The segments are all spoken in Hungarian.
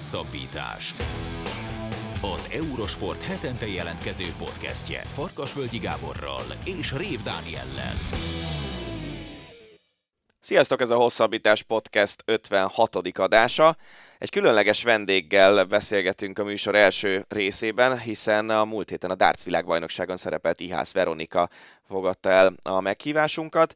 Hosszabbítás. Az Eurosport hetente jelentkező podcastje Farkasvölgyi Gáborral és Rév Dániellel. Sziasztok, ez a Hosszabbítás Podcast 56. adása. Egy különleges vendéggel beszélgetünk a műsor első részében, hiszen a múlt héten a Darts világbajnokságon szerepelt Ihász Veronika fogadta el a meghívásunkat.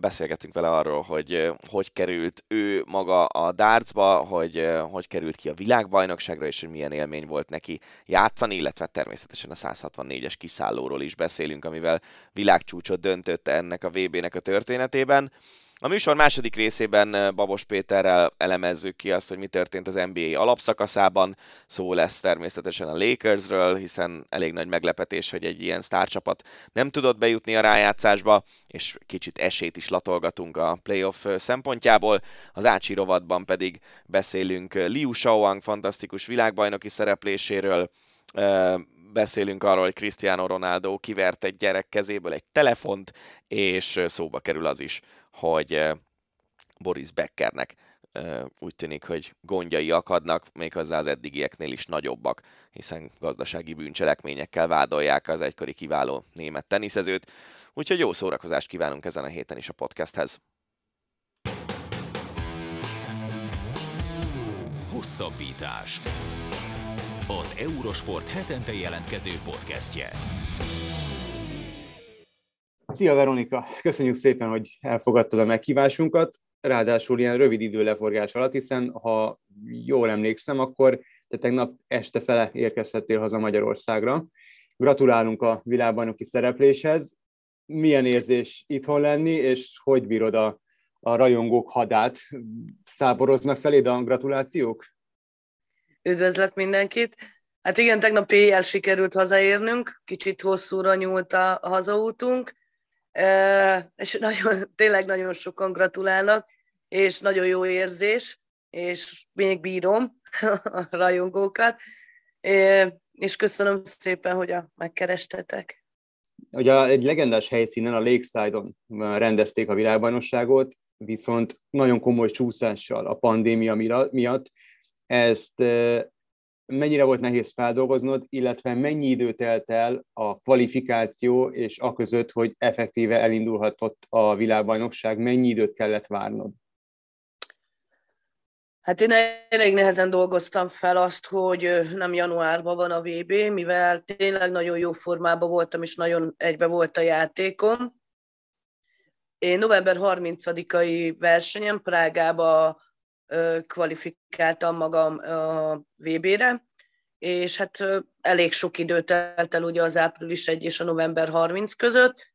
Beszélgetünk vele arról, hogy hogy került ő maga a dartsba, hogy hogy került ki a világbajnokságra, és hogy milyen élmény volt neki játszani, illetve természetesen a 164-es kiszállóról is beszélünk, amivel világcsúcsot döntött ennek a VB-nek a történetében. A műsor második részében Babos Péterrel elemezzük ki azt, hogy mi történt az NBA alapszakaszában. Szó lesz természetesen a Lakersről, hiszen elég nagy meglepetés, hogy egy ilyen sztárcsapat nem tudott bejutni a rájátszásba, és kicsit esélyt is latolgatunk a playoff szempontjából. Az Ácsi rovatban pedig beszélünk Liu Shaoang fantasztikus világbajnoki szerepléséről, beszélünk arról, hogy Cristiano Ronaldo kivert egy gyerek kezéből egy telefont, és szóba kerül az is, hogy Boris Beckernek úgy tűnik, hogy gondjai akadnak, méghozzá az eddigieknél is nagyobbak, hiszen gazdasági bűncselekményekkel vádolják az egykori kiváló német teniszezőt. Úgyhogy jó szórakozást kívánunk ezen a héten is a podcasthez. Hosszabbítás. Az Eurosport hetente jelentkező podcastje. Szia Veronika, köszönjük szépen, hogy elfogadtad a meghívásunkat, ráadásul ilyen rövid idő leforgás alatt, hiszen ha jól emlékszem, akkor te tegnap este fele érkezhettél haza Magyarországra. Gratulálunk a világbajnoki szerepléshez. Milyen érzés itthon lenni, és hogy bírod a, a rajongók hadát? Száboroznak feléd a gratulációk? Üdvözlök mindenkit! Hát igen, tegnap éjjel sikerült hazaérnünk, kicsit hosszúra nyúlt a hazaútunk, és nagyon, tényleg nagyon sokan gratulálnak, és nagyon jó érzés, és még bírom a rajongókat, és köszönöm szépen, hogy a, megkerestetek. Ugye egy legendás helyszínen, a Lakeside-on rendezték a világbajnokságot, viszont nagyon komoly csúszással a pandémia miatt. Ezt mennyire volt nehéz feldolgoznod, illetve mennyi idő telt el a kvalifikáció és a között, hogy effektíve elindulhatott a világbajnokság, mennyi időt kellett várnod? Hát én elég nehezen dolgoztam fel azt, hogy nem januárban van a VB, mivel tényleg nagyon jó formában voltam, és nagyon egybe volt a játékom. Én november 30-ai versenyen Prágába kvalifikáltam magam a VB-re, és hát elég sok idő telt el ugye az április 1 és a november 30 között.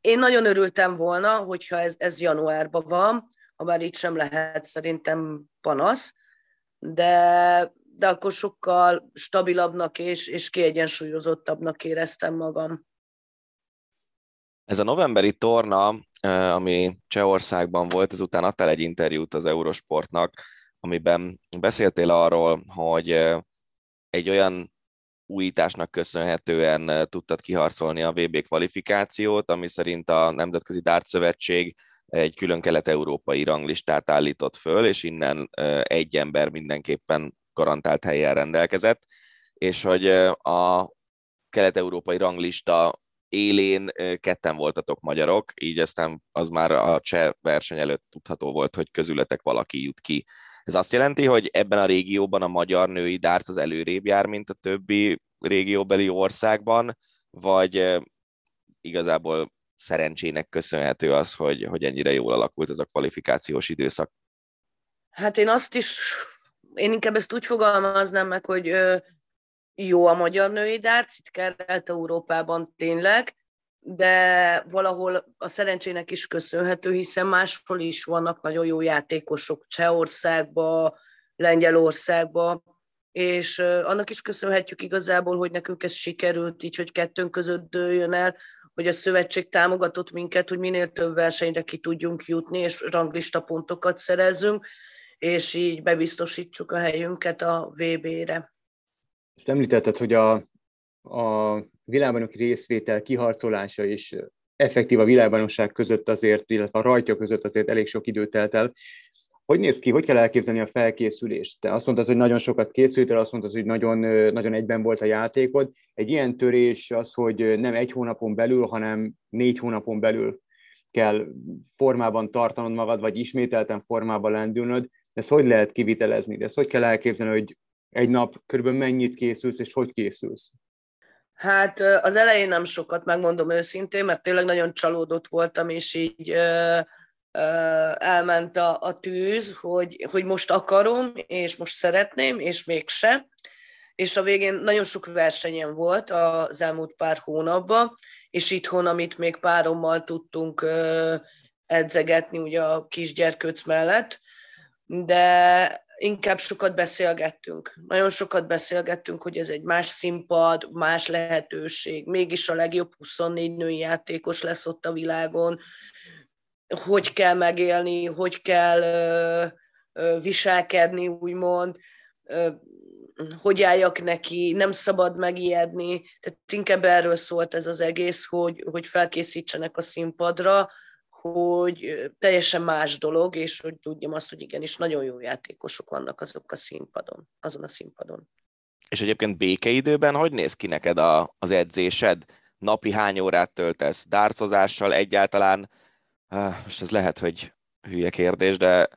Én nagyon örültem volna, hogyha ez, ez januárban van, ha bár itt sem lehet szerintem panasz, de, de akkor sokkal stabilabbnak és, és kiegyensúlyozottabbnak éreztem magam. Ez a novemberi torna, ami Csehországban volt, ezután adtál egy interjút az Eurosportnak, amiben beszéltél arról, hogy egy olyan újításnak köszönhetően tudtad kiharcolni a VB kvalifikációt, ami szerint a Nemzetközi Dárt Szövetség egy külön kelet-európai ranglistát állított föl, és innen egy ember mindenképpen garantált helyen rendelkezett, és hogy a kelet-európai ranglista élén ketten voltatok magyarok, így aztán az már a cseh verseny előtt tudható volt, hogy közületek valaki jut ki. Ez azt jelenti, hogy ebben a régióban a magyar női dárc az előrébb jár, mint a többi régióbeli országban, vagy igazából szerencsének köszönhető az, hogy, hogy ennyire jól alakult ez a kvalifikációs időszak? Hát én azt is, én inkább ezt úgy fogalmaznám meg, hogy jó a magyar női dárc, itt Kelet-Európában tényleg, de valahol a szerencsének is köszönhető, hiszen máshol is vannak nagyon jó játékosok, Csehországba, Lengyelországba, és annak is köszönhetjük igazából, hogy nekünk ez sikerült, így, hogy kettőnk között dőljön el, hogy a szövetség támogatott minket, hogy minél több versenyre ki tudjunk jutni, és ranglista pontokat szerezzünk, és így bebiztosítsuk a helyünket a VB-re. Ezt említetted, hogy a, a világbajnoki részvétel kiharcolása és effektív a világbajnokság között azért, illetve a rajtja között azért elég sok időt telt el. hogy néz ki, hogy kell elképzelni a felkészülést? Te azt mondtad, hogy nagyon sokat készültél, azt mondtad, hogy nagyon, nagyon egyben volt a játékod. Egy ilyen törés az, hogy nem egy hónapon belül, hanem négy hónapon belül kell formában tartanod magad, vagy ismételten formában lendülnöd. Ezt hogy lehet kivitelezni? De ezt hogy kell elképzelni, hogy egy nap körülbelül mennyit készülsz, és hogy készülsz? Hát az elején nem sokat, megmondom őszintén, mert tényleg nagyon csalódott voltam, és így ö, ö, elment a, a tűz, hogy, hogy most akarom, és most szeretném, és mégse. És a végén nagyon sok versenyen volt az elmúlt pár hónapban, és itthon, amit még párommal tudtunk ö, edzegetni ugye a kisgyerkőc mellett, de inkább sokat beszélgettünk. Nagyon sokat beszélgettünk, hogy ez egy más színpad, más lehetőség. Mégis a legjobb 24 női játékos lesz ott a világon. Hogy kell megélni, hogy kell ö, ö, viselkedni, úgymond. Ö, hogy álljak neki, nem szabad megijedni. Tehát inkább erről szólt ez az egész, hogy, hogy felkészítsenek a színpadra, hogy teljesen más dolog, és hogy tudjam azt, hogy igenis nagyon jó játékosok vannak azok a színpadon, azon a színpadon. És egyébként békeidőben hogy néz ki neked a, az edzésed? Napi hány órát töltesz? Dárcozással egyáltalán? Most ez lehet, hogy hülye kérdés, de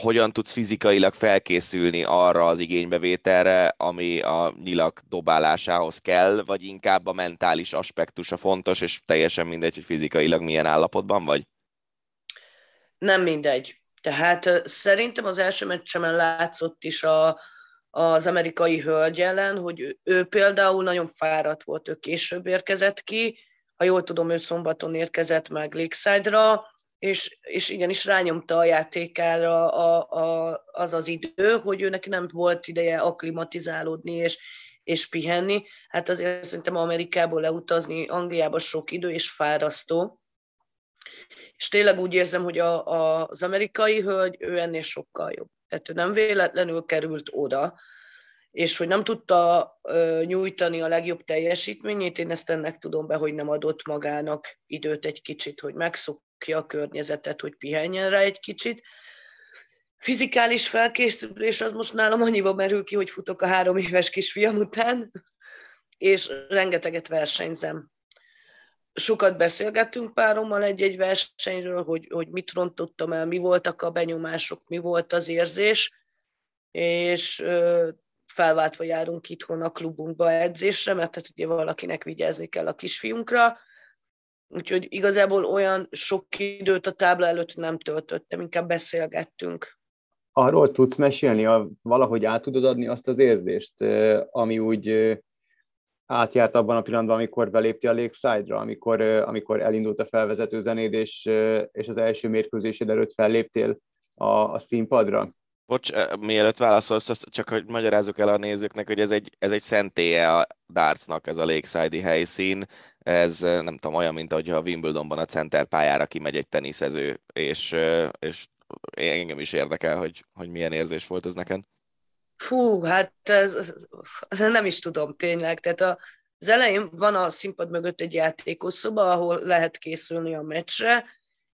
hogyan tudsz fizikailag felkészülni arra az igénybevételre, ami a nyilak dobálásához kell, vagy inkább a mentális aspektusa fontos, és teljesen mindegy, hogy fizikailag milyen állapotban vagy? Nem mindegy. Tehát szerintem az első meccsemen látszott is a, az amerikai hölgy ellen, hogy ő, például nagyon fáradt volt, ő később érkezett ki, ha jól tudom, ő szombaton érkezett meg Lakeside-ra, és, és igenis rányomta a játékára a, a, az az idő, hogy ő neki nem volt ideje aklimatizálódni és, és pihenni. Hát azért szerintem Amerikából leutazni Angliába sok idő és fárasztó. És tényleg úgy érzem, hogy a, a, az amerikai hölgy, ő ennél sokkal jobb. Tehát ő nem véletlenül került oda, és hogy nem tudta uh, nyújtani a legjobb teljesítményét, én ezt ennek tudom be, hogy nem adott magának időt egy kicsit, hogy megszok, ki a környezetet, hogy pihenjen rá egy kicsit. Fizikális felkészülés az most nálam annyiba merül ki, hogy futok a három éves kisfiam után, és rengeteget versenyzem. Sokat beszélgettünk párommal egy-egy versenyről, hogy, hogy mit rontottam el, mi voltak a benyomások, mi volt az érzés, és felváltva járunk itthon a klubunkba edzésre, mert tehát ugye valakinek vigyázni kell a kisfiunkra, Úgyhogy igazából olyan sok időt a tábla előtt nem töltöttem, inkább beszélgettünk. Arról tudsz mesélni, a, valahogy át tudod adni azt az érzést, ami úgy átjárt abban a pillanatban, amikor belépti a Lakeside-ra, amikor, amikor elindult a felvezető zenéd, és, és az első mérkőzésed előtt felléptél a, a színpadra? Bocs, mielőtt válaszolsz, azt csak hogy magyarázzuk el a nézőknek, hogy ez egy, ez egy szentélye a dartsnak, ez a Lakeside-i helyszín ez nem tudom, olyan, mint ahogy a Wimbledonban a center pályára kimegy egy teniszező, és, és engem is érdekel, hogy, hogy milyen érzés volt ez neked. Fú, hát ez, nem is tudom tényleg. Tehát a, az elején van a színpad mögött egy játékos szoba, ahol lehet készülni a meccsre,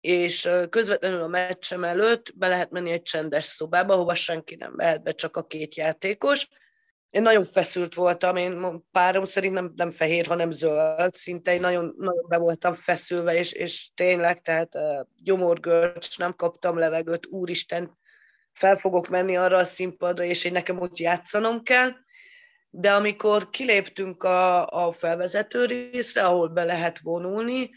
és közvetlenül a meccsem előtt be lehet menni egy csendes szobába, ahova senki nem mehet be, csak a két játékos, én nagyon feszült voltam, én párom szerint nem, nem fehér, hanem zöld, szinte nagyon, nagyon be voltam feszülve, és, és tényleg, tehát gyomorgörcs, nem kaptam levegőt, úristen, fel fogok menni arra a színpadra, és én nekem úgy játszanom kell, de amikor kiléptünk a, a felvezető részre, ahol be lehet vonulni,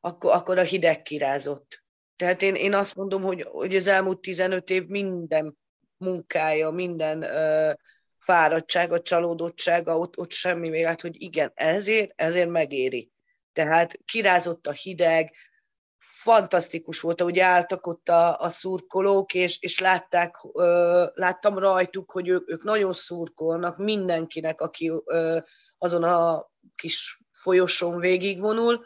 akkor, akkor a hideg kirázott. Tehát én, én azt mondom, hogy, hogy az elmúlt 15 év minden munkája, minden uh, fáradtsága, csalódottsága, ott, ott semmi még, hát, hogy igen, ezért, ezért megéri. Tehát kirázott a hideg, fantasztikus volt, hogy álltak ott a, a szurkolók, és, és látták, ö, láttam rajtuk, hogy ők, ők nagyon szurkolnak mindenkinek, aki ö, azon a kis folyosón végigvonul,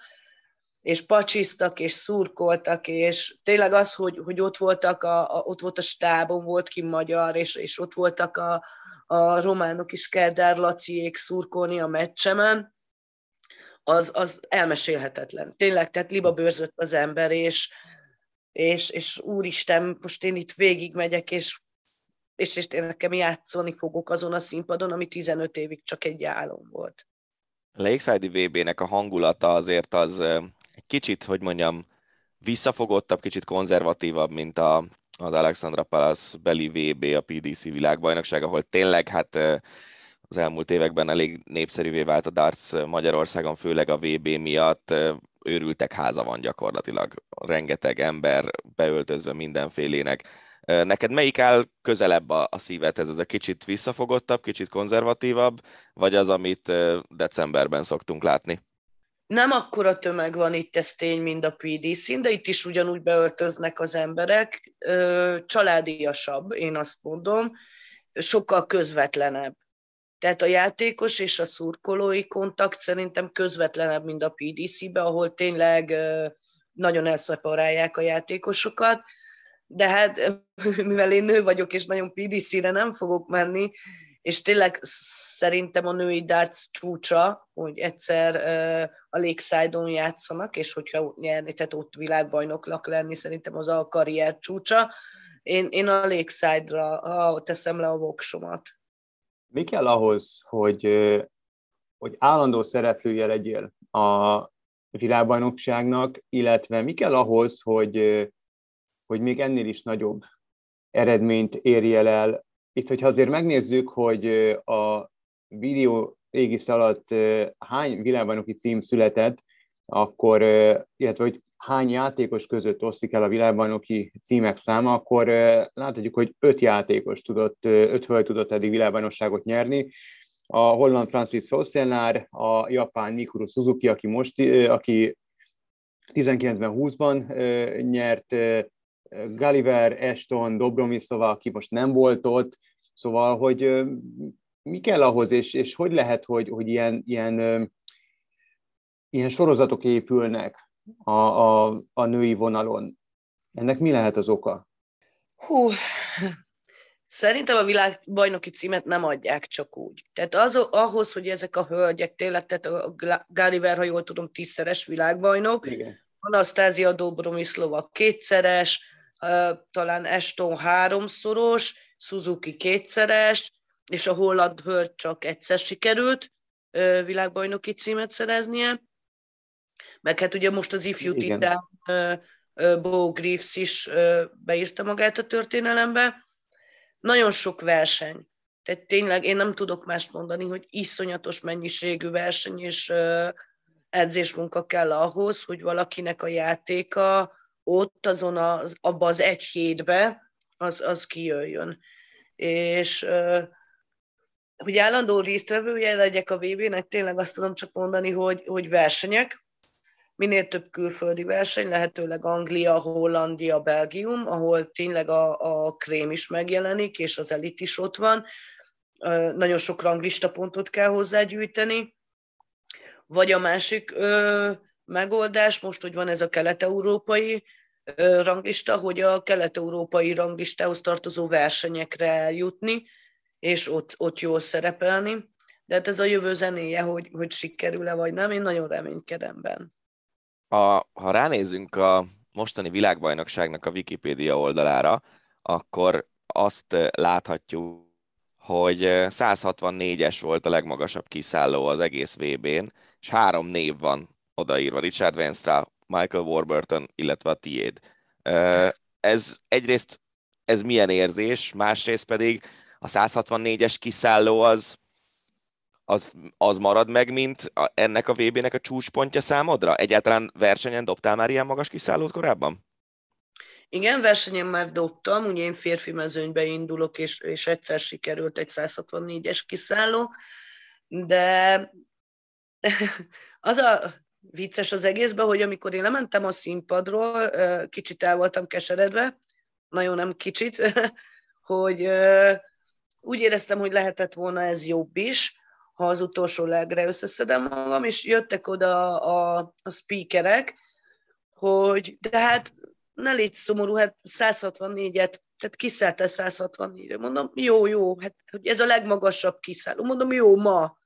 és pacsisztak, és szurkoltak, és tényleg az, hogy, hogy ott voltak, a, a, ott volt a stábon, volt ki magyar, és, és ott voltak a, a románok is Kerdár Laciék szurkolni a meccsemen, az, az elmesélhetetlen. Tényleg, tehát liba bőrzött az ember, és és, és úristen, most én itt végigmegyek, és, és, és én nekem játszani fogok azon a színpadon, ami 15 évig csak egy álom volt. A Lakeside VB-nek a hangulata azért az kicsit, hogy mondjam, visszafogottabb, kicsit konzervatívabb, mint a, az Alexandra Palace beli VB, a PDC világbajnokság, ahol tényleg hát az elmúlt években elég népszerűvé vált a darts Magyarországon, főleg a VB miatt. Őrültek háza van gyakorlatilag. Rengeteg ember beöltözve mindenfélének. Neked melyik áll közelebb a, a szívedhez? Ez a kicsit visszafogottabb, kicsit konzervatívabb, vagy az, amit decemberben szoktunk látni? Nem akkora tömeg van itt, ez tény, mint a pdc de itt is ugyanúgy beöltöznek az emberek. Családiasabb, én azt mondom, sokkal közvetlenebb. Tehát a játékos és a szurkolói kontakt szerintem közvetlenebb, mint a PDC-be, ahol tényleg nagyon elszaparálják a játékosokat, de hát mivel én nő vagyok, és nagyon PDC-re nem fogok menni, és tényleg szerintem a női darts csúcsa, hogy egyszer a Lakeside-on játszanak, és hogyha nyerni, tehát ott világbajnoknak lenni, szerintem az a karrier csúcsa. Én, én a Lakeside-ra teszem le a voksomat. Mi kell ahhoz, hogy, hogy állandó szereplője legyél a világbajnokságnak, illetve mi kell ahhoz, hogy, hogy még ennél is nagyobb eredményt érjél el. Itt, hogyha azért megnézzük, hogy a videó égisz alatt hány világbajnoki cím született, akkor, illetve hogy hány játékos között osztik el a világbajnoki címek száma, akkor láthatjuk, hogy öt játékos tudott, öt hölgy tudott eddig világbajnokságot nyerni. A holland Francis Fossenár, a japán Mikuru Suzuki, aki most, aki 19-ben 20-ban nyert, Gulliver, Ashton, Dobromiszova, aki most nem volt ott, szóval, hogy mi kell ahhoz, és, és hogy lehet, hogy, hogy ilyen, ilyen, ilyen sorozatok épülnek, a, a, a női vonalon. Ennek mi lehet az oka? Hú, Szerintem a világbajnoki címet nem adják csak úgy. Tehát az, ahhoz, hogy ezek a hölgyek tényleg, tehát a Gulliver, ha jól tudom, tízszeres világbajnok, Igen. Anasztázia Dobromislova kétszeres, talán Eston háromszoros, Suzuki kétszeres, és a holland hölgy csak egyszer sikerült világbajnoki címet szereznie meg hát ugye most az ifjú titán Bo Greaves is beírta magát a történelembe. Nagyon sok verseny. Tehát tényleg én nem tudok mást mondani, hogy iszonyatos mennyiségű verseny és edzésmunka kell ahhoz, hogy valakinek a játéka ott azon az, abba az egy hétbe az, az kijöjjön. És hogy állandó résztvevője legyek a VB-nek, tényleg azt tudom csak mondani, hogy, hogy versenyek, minél több külföldi verseny, lehetőleg Anglia, Hollandia, Belgium, ahol tényleg a, a krém is megjelenik, és az elit is ott van. Nagyon sok ranglista pontot kell hozzágyűjteni. Vagy a másik ö, megoldás, most, hogy van ez a kelet-európai ranglista, hogy a kelet-európai ranglistához tartozó versenyekre jutni, és ott, ott jól szerepelni. De hát ez a jövő zenéje, hogy, hogy sikerül-e vagy nem, én nagyon reménykedem benne a, ha ránézzünk a mostani világbajnokságnak a Wikipédia oldalára, akkor azt láthatjuk, hogy 164-es volt a legmagasabb kiszálló az egész VB-n, és három név van odaírva, Richard Venstra, Michael Warburton, illetve a tiéd. Ez egyrészt ez milyen érzés, másrészt pedig a 164-es kiszálló az az, az marad meg, mint a, ennek a VB-nek a csúcspontja számodra? Egyáltalán versenyen dobtál már ilyen magas kiszállót korábban? Igen, versenyen már dobtam, ugye én férfi mezőnybe indulok, és, és egyszer sikerült egy 164-es kiszálló, de az a vicces az egészben, hogy amikor én lementem a színpadról, kicsit el voltam keseredve, nagyon nem kicsit, hogy úgy éreztem, hogy lehetett volna ez jobb is, ha az utolsó legre összeszedem magam, és jöttek oda a, a speakerek, hogy de hát ne légy szomorú, hát 164-et, tehát kiszálltál 164-re. Mondom, jó, jó, hát hogy ez a legmagasabb kiszálló. Mondom, jó, ma.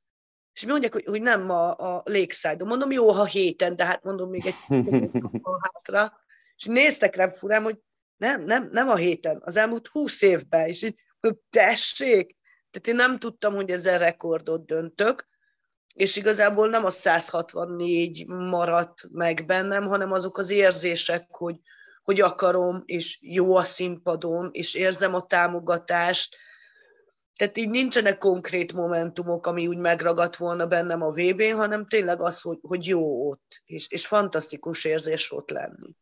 És mi mondják, hogy, hogy nem ma a Lakeside. Mondom, jó, ha héten, de hát mondom még egy hátra. És és néztek rám furán, hogy nem, nem, nem a héten, az elmúlt húsz évben, és így tessék, tehát én nem tudtam, hogy ezzel rekordot döntök, és igazából nem a 164 maradt meg bennem, hanem azok az érzések, hogy, hogy akarom, és jó a színpadon, és érzem a támogatást. Tehát így nincsenek konkrét momentumok, ami úgy megragadt volna bennem a VB-n, hanem tényleg az, hogy, hogy jó ott, és, és fantasztikus érzés ott lenni.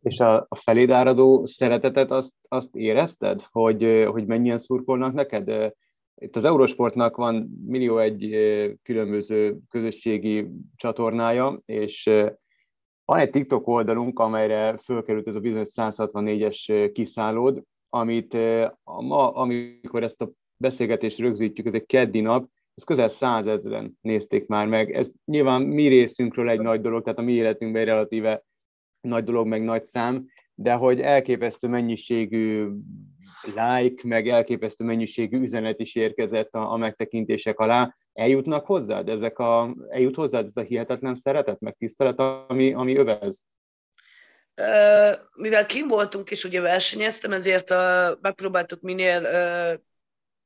És a, a feléd áradó szeretetet azt, azt érezted, hogy, hogy mennyien szurkolnak neked? Itt az Eurosportnak van millió egy különböző közösségi csatornája, és van egy TikTok oldalunk, amelyre fölkerült ez a bizonyos 164-es kiszállód, amit ma, amikor ezt a beszélgetést rögzítjük, ez egy keddi nap, ez közel százezren nézték már meg. Ez nyilván mi részünkről egy nagy dolog, tehát a mi életünkben egy relatíve nagy dolog, meg nagy szám, de hogy elképesztő mennyiségű like, meg elképesztő mennyiségű üzenet is érkezett a, a megtekintések alá, eljutnak hozzád? Ezek a, eljut hozzád ez a hihetetlen szeretet, meg tisztelet, ami, ami övez? Mivel kim voltunk és ugye versenyeztem, ezért a, megpróbáltuk minél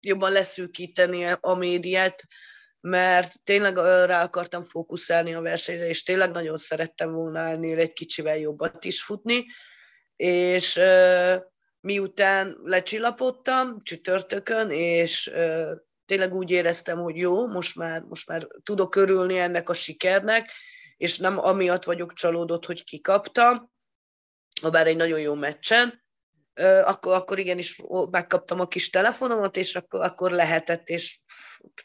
jobban leszűkíteni a médiát, mert tényleg rá akartam fókuszálni a versenyre, és tényleg nagyon szerettem volna ennél egy kicsivel jobbat is futni, és miután lecsillapodtam csütörtökön, és tényleg úgy éreztem, hogy jó, most már, most már tudok örülni ennek a sikernek, és nem amiatt vagyok csalódott, hogy kikaptam, ha bár egy nagyon jó meccsen, akkor, akkor igenis megkaptam a kis telefonomat, és akkor, akkor lehetett, és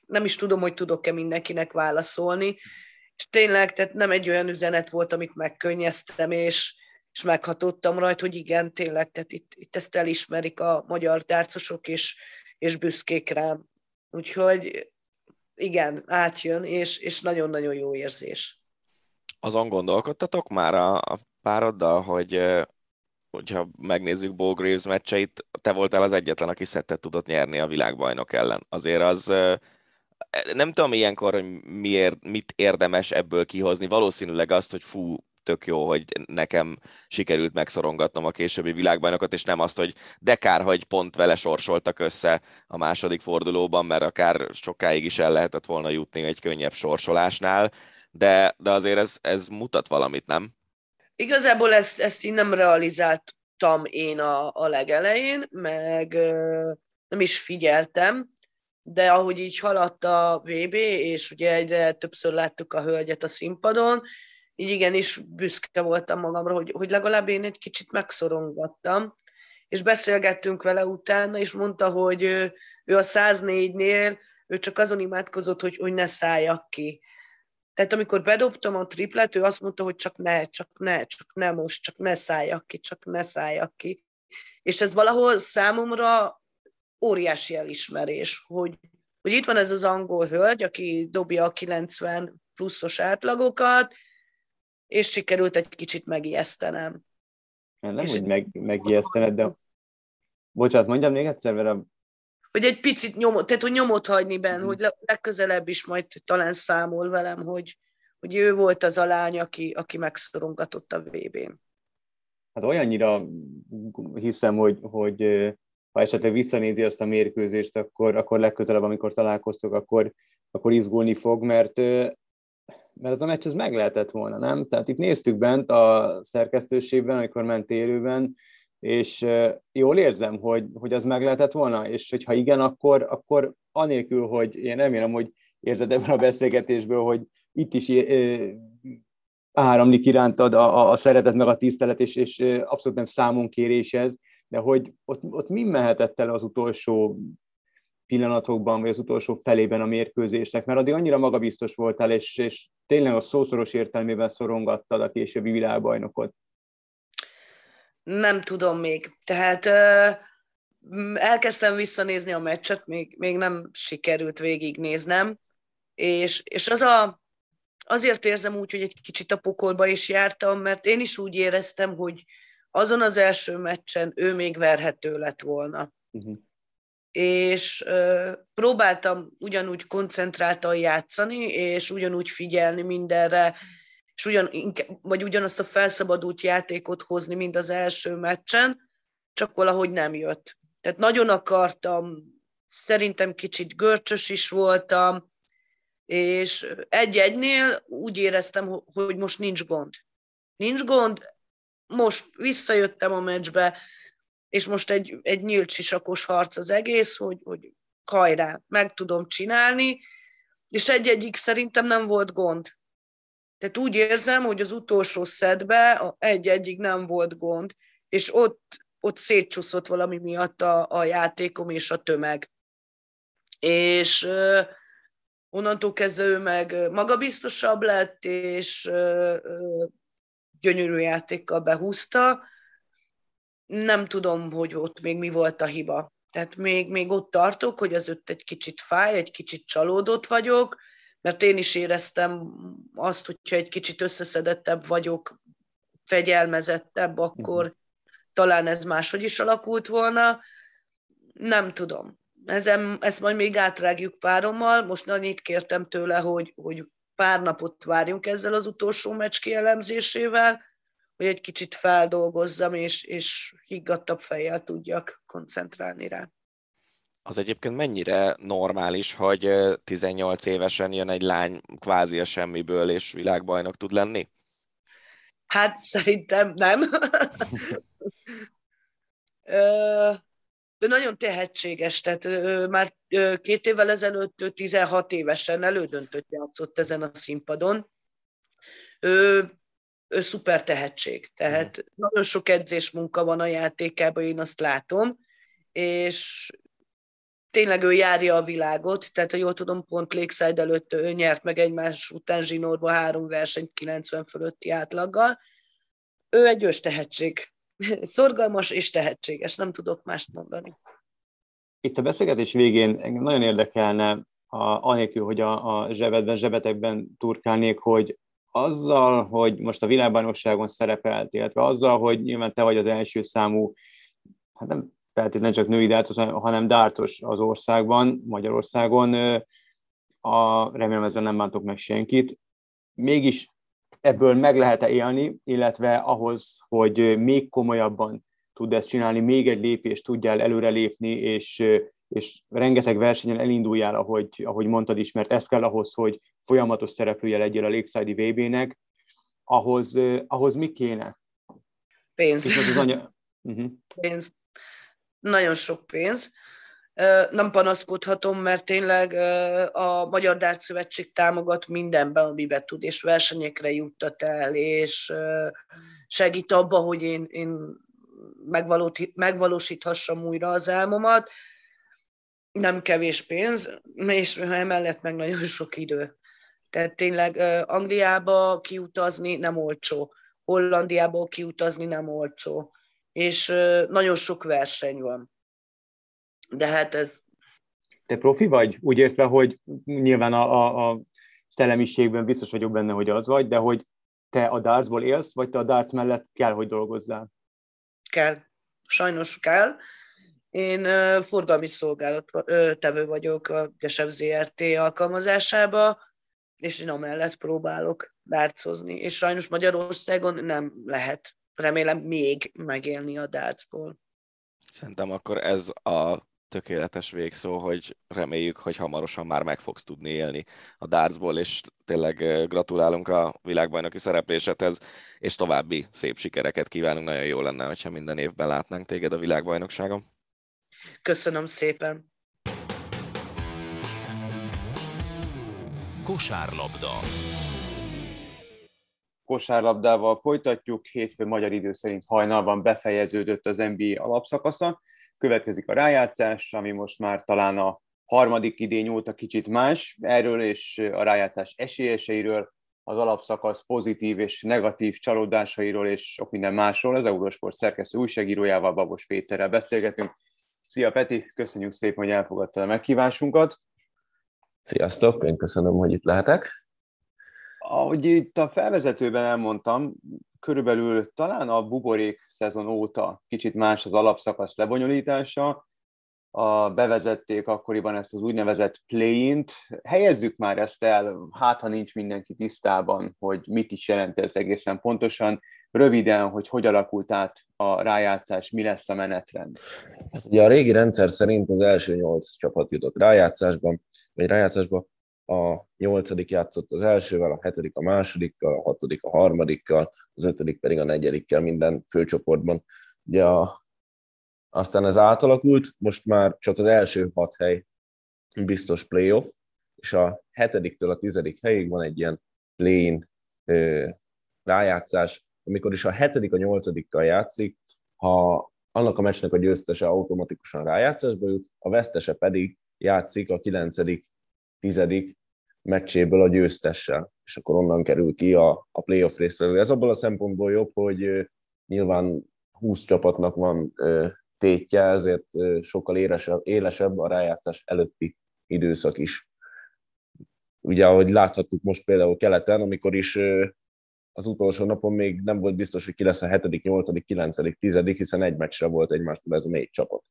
nem is tudom, hogy tudok-e mindenkinek válaszolni. És tényleg, tehát nem egy olyan üzenet volt, amit megkönnyeztem, és, és meghatottam rajta, hogy igen, tényleg, tehát itt, itt ezt elismerik a magyar tárcosok, és, és büszkék rám. Úgyhogy igen, átjön, és, és nagyon-nagyon jó érzés. Azon gondolkodtatok már a, a pároddal, hogy hogyha megnézzük Bo Graves meccseit, te voltál az egyetlen, aki szettet tudott nyerni a világbajnok ellen. Azért az nem tudom ilyenkor, hogy miért, mit érdemes ebből kihozni. Valószínűleg azt, hogy fú, tök jó, hogy nekem sikerült megszorongatnom a későbbi világbajnokot, és nem azt, hogy de kár, hogy pont vele sorsoltak össze a második fordulóban, mert akár sokáig is el lehetett volna jutni egy könnyebb sorsolásnál, de, de azért ez, ez mutat valamit, nem? Igazából ezt, ezt én nem realizáltam én a, a legelején, meg nem is figyeltem, de ahogy így haladt a VB, és ugye egyre többször láttuk a hölgyet a színpadon, így igenis büszke voltam magamra, hogy, hogy legalább én egy kicsit megszorongattam, és beszélgettünk vele utána, és mondta, hogy ő, ő a 104-nél, ő csak azon imádkozott, hogy, hogy ne szálljak ki. Tehát amikor bedobtam a triplet, ő azt mondta, hogy csak ne, csak ne, csak ne most, csak ne szálljak ki, csak ne szálljak ki. És ez valahol számomra óriási elismerés, hogy, hogy itt van ez az angol hölgy, aki dobja a 90 pluszos átlagokat, és sikerült egy kicsit megijesztenem. Nem, és hogy meg, megijesztened, de... Bocsánat, mondjam még egyszer, mert a... Hogy egy picit nyomot, tehát hogy nyomot hagyni benne, mm. hogy legközelebb is majd talán számol velem, hogy, hogy ő volt az a lány, aki, aki megszorongatott a VB-n. Hát olyannyira hiszem, hogy, hogy ha esetleg visszanézi azt a mérkőzést, akkor, akkor legközelebb, amikor találkoztok, akkor, akkor izgulni fog, mert mert az a meccs az meg lehetett volna, nem? Tehát itt néztük bent a szerkesztőségben, amikor ment élőben, és jól érzem, hogy, hogy az meg lehetett volna, és hogyha igen, akkor, akkor anélkül, hogy én remélem, hogy érzed ebben a beszélgetésből, hogy itt is áramlik irántad a, a, szeretet, meg a tisztelet, és, és abszolút nem számonkérés ez, de hogy ott, ott mi mehetett el az utolsó pillanatokban, vagy az utolsó felében a mérkőzésnek, mert addig annyira magabiztos voltál, és, és tényleg a szószoros értelmében szorongattad a későbbi világbajnokot. Nem tudom még. Tehát elkezdtem visszanézni a meccset, még, még nem sikerült végignéznem, és, és az a, azért érzem úgy, hogy egy kicsit a pokolba is jártam, mert én is úgy éreztem, hogy azon az első meccsen ő még verhető lett volna. Uh-huh és próbáltam ugyanúgy koncentráltan játszani, és ugyanúgy figyelni mindenre, és ugyan, vagy ugyanazt a felszabadult játékot hozni, mint az első meccsen, csak valahogy nem jött. Tehát nagyon akartam, szerintem kicsit görcsös is voltam, és egy-egynél úgy éreztem, hogy most nincs gond. Nincs gond, most visszajöttem a meccsbe, és most egy, egy nyílt sisakos harc az egész, hogy, hogy hajrá, meg tudom csinálni, és egy-egyik szerintem nem volt gond. Tehát úgy érzem, hogy az utolsó szedbe egy-egyig nem volt gond, és ott, ott szétcsúszott valami miatt a, a játékom és a tömeg. És uh, onnantól kezdve ő meg magabiztosabb lett, és uh, uh, gyönyörű játékkal behúzta. Nem tudom, hogy ott még mi volt a hiba. Tehát még, még ott tartok, hogy az ott egy kicsit fáj, egy kicsit csalódott vagyok, mert én is éreztem azt, hogyha egy kicsit összeszedettebb vagyok, fegyelmezettebb, akkor uh-huh. talán ez máshogy is alakult volna. Nem tudom. Ezen, ezt majd még átrágjuk párommal. Most annyit kértem tőle, hogy, hogy pár napot várjunk ezzel az utolsó meccs kielemzésével, hogy egy kicsit feldolgozzam, és, és higgadtabb fejjel tudjak koncentrálni rá. Az egyébként mennyire normális, hogy 18 évesen jön egy lány kvázi a semmiből, és világbajnok tud lenni? Hát szerintem nem. ő nagyon tehetséges, tehát ő már két évvel ezelőtt ő 16 évesen elődöntött játszott ezen a színpadon. Ő, ő szuper tehetség, tehát mm. nagyon sok edzés munka van a játékában, én azt látom, és tényleg ő járja a világot, tehát ha jól tudom, pont Lakeside előtt ő nyert meg egymás után zsinórba három versenyt 90 fölötti átlaggal. Ő egy ős. Szorgalmas és tehetséges, nem tudok mást mondani. Itt a beszélgetés végén nagyon érdekelne, a, anélkül, hogy a, a zsebedben, zsebetekben turkálnék, hogy azzal, hogy most a világbajnokságon szerepelt, illetve azzal, hogy nyilván te vagy az első számú, hát nem feltétlenül csak női dárcos, hanem dárcos az országban, Magyarországon. A, remélem ezzel nem bántok meg senkit. Mégis ebből meg lehet-e élni, illetve ahhoz, hogy még komolyabban tud ezt csinálni, még egy lépést tudjál előrelépni, és, és rengeteg versenyen elinduljál, ahogy, ahogy mondtad is, mert ez kell ahhoz, hogy folyamatos szereplője legyél a Lakeside VB-nek, ahhoz, ahhoz mi kéne? Pénz. Uh-huh. Pénz nagyon sok pénz. Nem panaszkodhatom, mert tényleg a Magyar Dárt Szövetség támogat mindenben, amiben tud, és versenyekre juttat el, és segít abba, hogy én, én megvalósíthassam újra az álmomat. Nem kevés pénz, és emellett meg nagyon sok idő. Tehát tényleg Angliába kiutazni nem olcsó, Hollandiába kiutazni nem olcsó és nagyon sok verseny van. De hát ez... Te profi vagy? Úgy értve, hogy nyilván a, a, a szellemiségben biztos vagyok benne, hogy az vagy, de hogy te a dartsból élsz, vagy te a darts mellett kell, hogy dolgozzál? Kell. Sajnos kell. Én uh, forgalmi szolgálat uh, tevő vagyok a Gesev ZRT alkalmazásába, és én amellett próbálok dárcozni. És sajnos Magyarországon nem lehet remélem még megélni a dárcból. Szerintem akkor ez a tökéletes végszó, hogy reméljük, hogy hamarosan már meg fogsz tudni élni a dartsból, és tényleg gratulálunk a világbajnoki szereplésedhez, és további szép sikereket kívánunk. Nagyon jó lenne, hogyha minden évben látnánk téged a világbajnokságon. Köszönöm szépen! Kosárlabda kosárlabdával folytatjuk. Hétfő magyar idő szerint hajnalban befejeződött az NBA alapszakasza. Következik a rájátszás, ami most már talán a harmadik idény óta kicsit más. Erről és a rájátszás esélyeseiről, az alapszakasz pozitív és negatív csalódásairól és sok minden másról az Eurosport szerkesztő újságírójával, Babos Péterrel beszélgetünk. Szia Peti, köszönjük szépen, hogy elfogadtad a meghívásunkat. Sziasztok, én köszönöm, hogy itt lehetek. Ahogy itt a felvezetőben elmondtam, körülbelül talán a buborék szezon óta kicsit más az alapszakasz lebonyolítása. a, bevezették akkoriban ezt az úgynevezett play-int. Helyezzük már ezt el, hát ha nincs mindenki tisztában, hogy mit is jelent ez egészen pontosan. Röviden, hogy hogy alakult át a rájátszás, mi lesz a menetrend. Hát ugye a régi rendszer szerint az első nyolc csapat jutott rájátszásban, vagy rájátszásban a nyolcadik játszott az elsővel, a hetedik a másodikkal, a hatodik a harmadikkal, az ötödik pedig a negyedikkel minden főcsoportban. Ugye a aztán ez átalakult, most már csak az első hat hely biztos playoff, és a hetediktől a tizedik helyig van egy ilyen play rájátszás, amikor is a hetedik a nyolcadikkal játszik, ha annak a meccsnek a győztese automatikusan rájátszásba jut, a vesztese pedig játszik a kilencedik, tizedik meccséből a győztessel, és akkor onnan kerül ki a, a playoff résztvevő. Ez abból a szempontból jobb, hogy nyilván 20 csapatnak van tétje, ezért sokkal élesebb, élesebb a rájátszás előtti időszak is. Ugye, ahogy láthattuk most például keleten, amikor is az utolsó napon még nem volt biztos, hogy ki lesz a 7., 8., 9., 10., hiszen egy meccsre volt egymástól ez a négy csapat.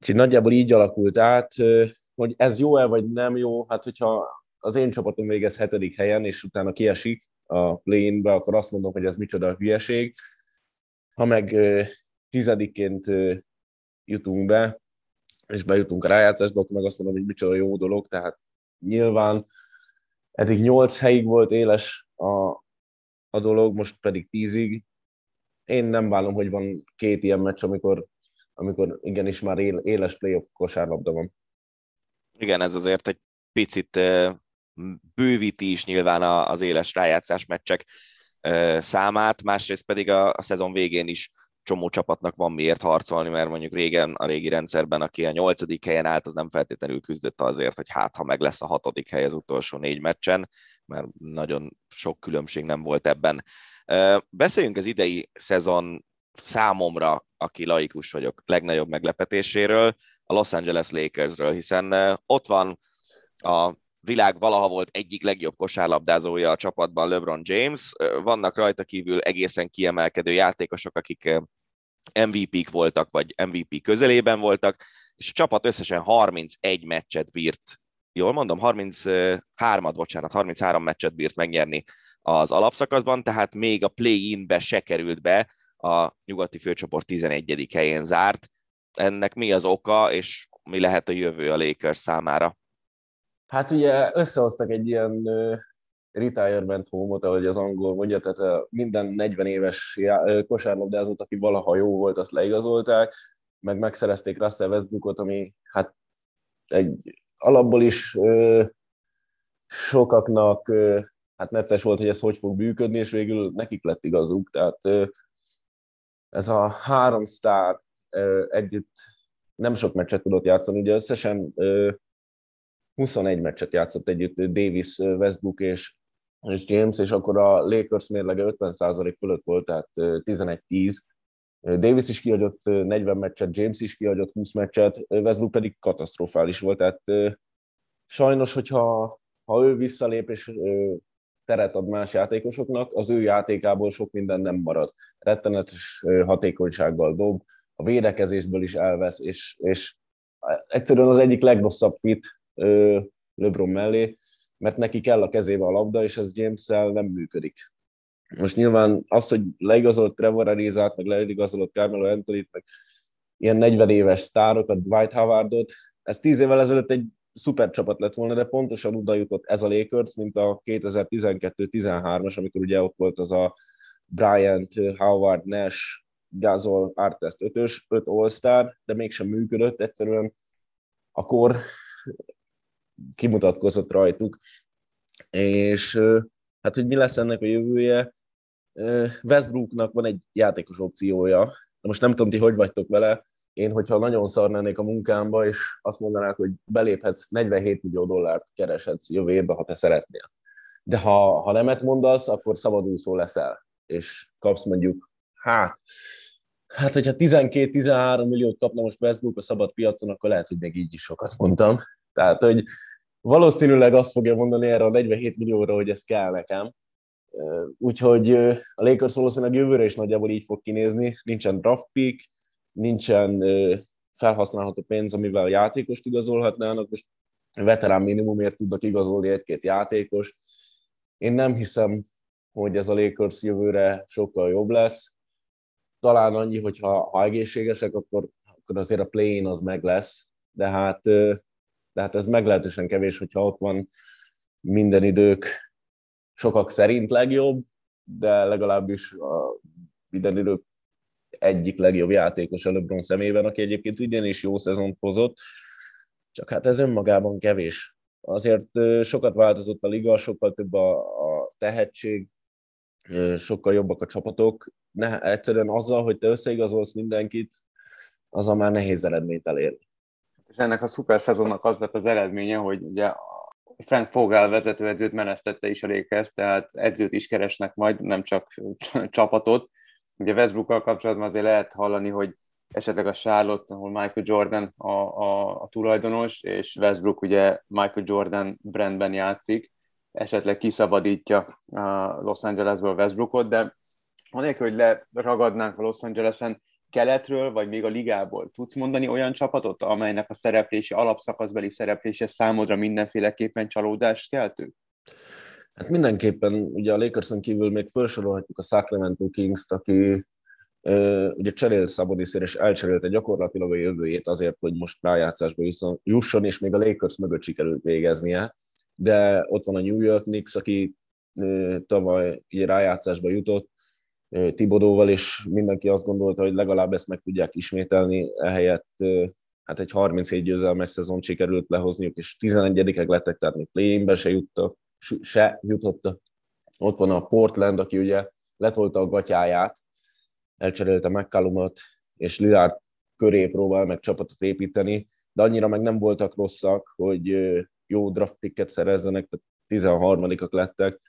Úgyhogy nagyjából így alakult át, hogy ez jó-e vagy nem jó, hát hogyha az én csapatom végez hetedik helyen, és utána kiesik a play-inbe, akkor azt mondom, hogy ez micsoda hülyeség. Ha meg tizediként jutunk be, és bejutunk a rájátszásba, akkor meg azt mondom, hogy micsoda jó dolog, tehát nyilván eddig nyolc helyig volt éles a, a dolog, most pedig tízig. Én nem vállom, hogy van két ilyen meccs, amikor, amikor igenis már éles playoff kosárlabda van. Igen, ez azért egy picit bővíti is nyilván az éles rájátszás meccsek számát, másrészt pedig a, a szezon végén is csomó csapatnak van miért harcolni, mert mondjuk régen a régi rendszerben, aki a nyolcadik helyen állt, az nem feltétlenül küzdött azért, hogy hát, ha meg lesz a hatodik hely az utolsó négy meccsen, mert nagyon sok különbség nem volt ebben. Beszéljünk az idei szezon számomra, aki laikus vagyok, legnagyobb meglepetéséről, a Los Angeles Lakersről, hiszen ott van a világ valaha volt egyik legjobb kosárlabdázója a csapatban LeBron James. Vannak rajta kívül egészen kiemelkedő játékosok, akik MVP-k voltak, vagy MVP közelében voltak, és a csapat összesen 31 meccset bírt, jól mondom, 33-at, bocsánat, 33 meccset bírt megnyerni az alapszakaszban, tehát még a play-inbe se került be, a nyugati főcsoport 11. helyén zárt. Ennek mi az oka, és mi lehet a jövő a Lakers számára? Hát ugye összehoztak egy ilyen retirement home-ot, ahogy az angol mondja, tehát minden 40 éves kosárlabdázót, aki valaha jó volt, azt leigazolták, meg megszerezték Russell Westbrookot, ami hát egy alapból is ö, sokaknak ö, hát necces volt, hogy ez hogy fog működni, és végül nekik lett igazuk. Tehát ö, ez a három sztár együtt nem sok meccset tudott játszani, ugye összesen ö, 21 meccset játszott együtt Davis, Westbrook és, és James, és akkor a Lakers mérlege 50% fölött volt, tehát 11-10. Davis is kiadott 40 meccset, James is kiadott 20 meccset, Westbrook pedig katasztrofális volt, tehát sajnos, hogyha ha ő visszalép és teret ad más játékosoknak, az ő játékából sok minden nem marad. Rettenetes hatékonysággal dob, a védekezésből is elvesz, és, és egyszerűen az egyik legrosszabb fit LeBron mellé, mert neki kell a kezébe a labda, és ez james nem működik. Most nyilván az, hogy leigazolt Trevor Arizát, meg leigazolott Carmelo anthony meg ilyen 40 éves sztárokat, Dwight Howardot, ez 10 évvel ezelőtt egy szuper csapat lett volna, de pontosan oda jutott ez a Lakers, mint a 2012-13-as, amikor ugye ott volt az a Bryant, Howard, Nash, Gasol, Artest 5-ös, 5 All-Star, de mégsem működött, egyszerűen a kor kimutatkozott rajtuk. És hát, hogy mi lesz ennek a jövője, Westbrooknak van egy játékos opciója, de most nem tudom, ti hogy vagytok vele, én, hogyha nagyon szarnánék a munkámba, és azt mondanák, hogy beléphetsz, 47 millió dollárt kereshetsz jövő évben, ha te szeretnél. De ha, ha nemet mondasz, akkor szabadúszó leszel, és kapsz mondjuk, hát, hát hogyha 12-13 milliót kapna most Westbrook a szabad piacon, akkor lehet, hogy még így is sokat mondtam. Tehát, hogy valószínűleg azt fogja mondani erre a 47 millióra, hogy ez kell nekem. Úgyhogy a Lakers valószínűleg jövőre is nagyjából így fog kinézni. Nincsen draft pick, nincsen felhasználható pénz, amivel játékost igazolhatnának, most veterán minimumért tudnak igazolni egy-két játékost. Én nem hiszem, hogy ez a Lakers jövőre sokkal jobb lesz. Talán annyi, hogy ha, ha egészségesek, akkor, akkor azért a play az meg lesz, de hát, de hát ez meglehetősen kevés, hogyha ott van minden idők sokak szerint legjobb, de legalábbis a minden idők egyik legjobb játékos a LeBron szemében, aki egyébként idén is jó szezont hozott, csak hát ez önmagában kevés. Azért sokat változott a liga, sokkal több a, a tehetség, sokkal jobbak a csapatok. Ne, egyszerűen azzal, hogy te összeigazolsz mindenkit, az a már nehéz eredményt elérni. És ennek a szuper szezonnak az lett az eredménye, hogy ugye Frank Fogel vezetőedzőt menesztette is a Lakers, tehát edzőt is keresnek majd, nem csak csapatot. Ugye Westbrookkal kapcsolatban azért lehet hallani, hogy esetleg a Charlotte, ahol Michael Jordan a, a, a tulajdonos, és Westbrook ugye Michael Jordan brandben játszik, esetleg kiszabadítja a Los Angelesből Westbrookot, de anélkül, hogy leragadnánk a Los Angelesen keletről, vagy még a ligából, tudsz mondani olyan csapatot, amelynek a szereplése, alapszakaszbeli szereplése számodra mindenféleképpen csalódást keltő? Hát mindenképpen, ugye a Lakerson kívül még felsorolhatjuk a Sacramento Kings-t, aki ugye cserél Szaboniszer, és elcserélte gyakorlatilag a jövőjét azért, hogy most rájátszásba jusson, és még a Lakers mögött sikerült végeznie. De ott van a New York Knicks, aki tavaly ugye rájátszásba jutott, Tibodóval, és mindenki azt gondolta, hogy legalább ezt meg tudják ismételni, ehelyett hát egy 37 győzelmes szezon sikerült lehozniuk, és 11-ek lettek, tehát még play se jutottak, se jutottak. Ott van a Portland, aki ugye letolta a gatyáját, elcserélte McCallumot, és Lillard köré próbál meg csapatot építeni, de annyira meg nem voltak rosszak, hogy jó draft picket szerezzenek, tehát 13-ak lettek,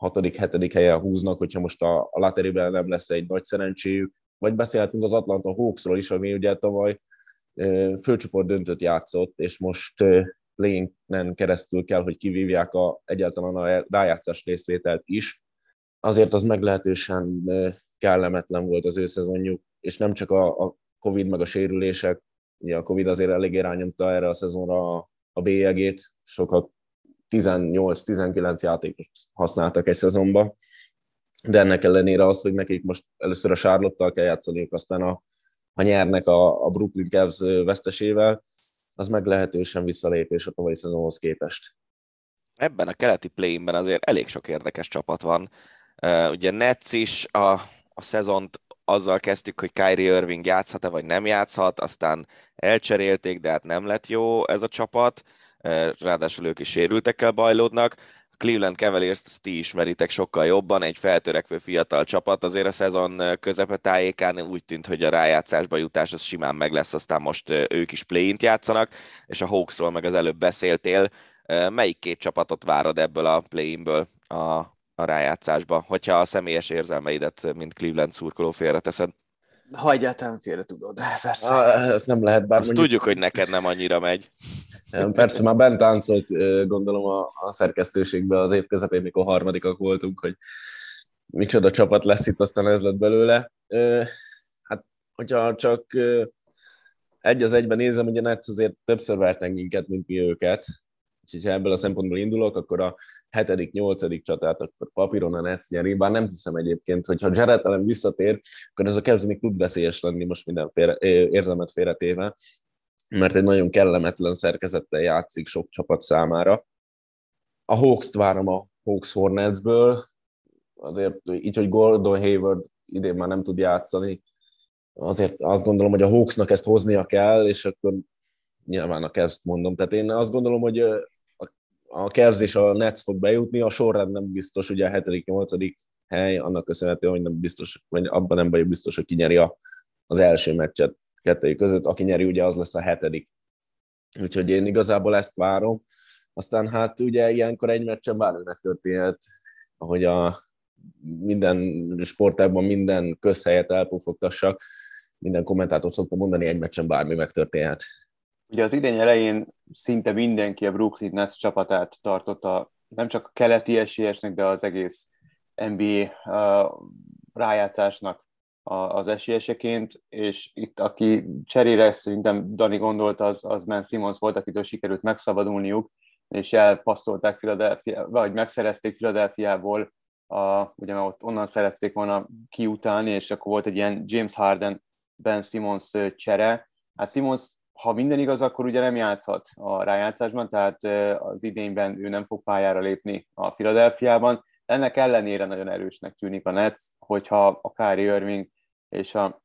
6.-7. helyen húznak, hogyha most a, a lateriben nem lesz egy nagy szerencséjük. Vagy beszélhetünk az Atlanta Hawksról is, ami ugye tavaly főcsoport döntött játszott, és most Lénen keresztül kell, hogy kivívják a, egyáltalán a rájátszás részvételt is. Azért az meglehetősen kellemetlen volt az ő szezonjuk, és nem csak a, a Covid meg a sérülések, ugye a Covid azért elég irányomta erre a szezonra a, a bélyegét, sokat 18-19 játékos használtak egy szezonban, de ennek ellenére az, hogy nekik most először a Charlotte-tal kell játszaniuk, aztán a, ha nyernek a, a Brooklyn Cavs vesztesével, az meglehetősen visszalépés a tavalyi szezonhoz képest. Ebben a keleti play azért elég sok érdekes csapat van. Ugye Nets is a, a szezont azzal kezdtük, hogy Kyrie Irving játszhat-e vagy nem játszhat, aztán elcserélték, de hát nem lett jó ez a csapat ráadásul ők is sérültekkel bajlódnak. Cleveland Cavaliers ezt ti ismeritek sokkal jobban, egy feltörekvő fiatal csapat, azért a szezon közepe tájékán úgy tűnt, hogy a rájátszásba jutás az simán meg lesz, aztán most ők is play játszanak, és a Hawksról meg az előbb beszéltél, melyik két csapatot várod ebből a play-inből a, a rájátszásba, hogyha a személyes érzelmeidet, mint Cleveland szurkoló félreteszed? Ha egyáltalán félre tudod, persze. Ah, ezt nem lehet, bár Azt mondjuk... tudjuk, hogy neked nem annyira megy. Persze már bent táncolt, gondolom a, a szerkesztőségben az év közepén, mikor harmadikak voltunk, hogy micsoda csapat lesz itt, aztán ez lett belőle. Hát, hogyha csak egy az egyben nézem, ugye Netsz azért többször vertek minket, mint mi őket. Úgyhogy ha ebből a szempontból indulok, akkor a hetedik, nyolcadik csatát, akkor papíron a Netsz nyeri, bár nem hiszem egyébként, hogy ha Jared Allen visszatér, akkor ez a kezdő még tud veszélyes lenni most minden félre, érzelmet félretéve, mert egy nagyon kellemetlen szerkezettel játszik sok csapat számára. A Hawks-t várom a Hawks Hornetsből, azért így, hogy Gordon Hayward idén már nem tud játszani, azért azt gondolom, hogy a Hawksnak ezt hoznia kell, és akkor nyilván a Cavs-t mondom. Tehát én azt gondolom, hogy a Cavs és a Nets fog bejutni, a sorrend nem biztos, ugye a 7.-8. hely, annak köszönhető, hogy nem biztos, vagy abban nem vagyok biztos, hogy kinyeri a, az első meccset kettőjük között, aki nyeri, ugye az lesz a hetedik. Úgyhogy én igazából ezt várom. Aztán hát ugye ilyenkor egy meccsen bármi megtörténhet, ahogy a minden sportágban minden közhelyet elpufogtassak, minden kommentátor szokta mondani, egy meccsen bármi megtörténhet. Ugye az idény elején szinte mindenki a Brooklyn Nets csapatát tartotta, nem csak a keleti esélyesnek, de az egész NBA uh, rájátszásnak az esélyeseként, és itt aki cserére szerintem Dani gondolta, az, az Ben Simmons volt, akitől sikerült megszabadulniuk, és elpasszolták Philadelphia, vagy megszerezték Philadelphiából, a, ugye ott onnan szerették volna kiutálni, és akkor volt egy ilyen James Harden, Ben Simmons csere. Hát Simmons, ha minden igaz, akkor ugye nem játszhat a rájátszásban, tehát az idényben ő nem fog pályára lépni a Philadelphiában. Ennek ellenére nagyon erősnek tűnik a Nets, hogyha a Kyrie Irving és a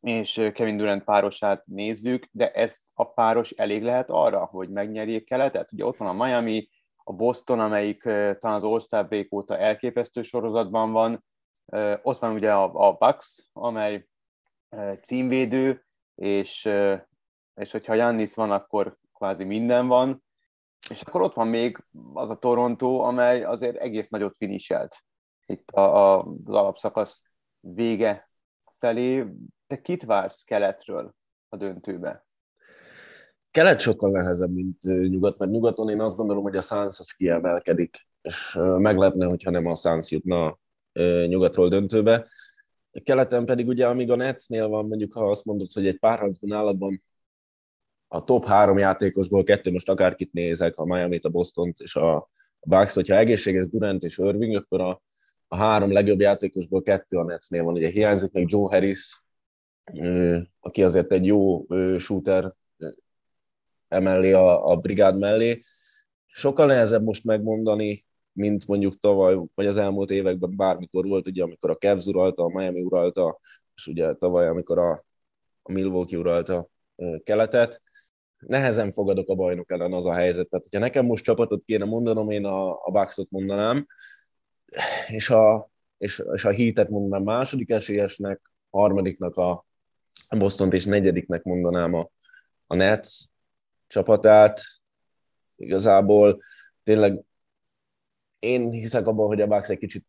és Kevin Durant párosát nézzük, de ez a páros elég lehet arra, hogy megnyerjék keletet? Ugye ott van a Miami, a Boston, amelyik talán az All-Star break óta elképesztő sorozatban van, ott van ugye a, a Bucks, amely címvédő, és, és hogyha Jannis van, akkor kvázi minden van, és akkor ott van még az a Toronto, amely azért egész nagyot finiselt itt a, a, az alapszakasz vége felé. Te kit vársz keletről a döntőbe? Kelet sokkal nehezebb, mint nyugat, mert nyugaton én azt gondolom, hogy a Suns az kiemelkedik, és meglepne, hogyha nem a Suns jutna nyugatról döntőbe. Keleten pedig ugye, amíg a Netsnél van, mondjuk ha azt mondod, hogy egy párharcban állatban a top három játékosból kettő, most akárkit nézek, a Miami-t, a boston és a Bucks, hogyha egészséges Durant és Irving, akkor a, a három legjobb játékosból kettő a Netsnél van. Ugye hiányzik még Joe Harris, aki azért egy jó shooter emellé a, a brigád mellé. Sokkal nehezebb most megmondani, mint mondjuk tavaly, vagy az elmúlt években bármikor volt, ugye, amikor a Cavs uralta, a Miami uralta, és ugye tavaly, amikor a, a Milwaukee uralta keletet. Nehezen fogadok a bajnok ellen az a helyzet. Tehát, hogyha nekem most csapatot kéne mondanom, én a, a Bucks-ot mondanám, és a, és, és a Heat-et mondanám második esélyesnek, harmadiknak a Boston-t és negyediknek mondanám a, a Nets csapatát. Igazából tényleg én hiszek abban, hogy a Bucks egy kicsit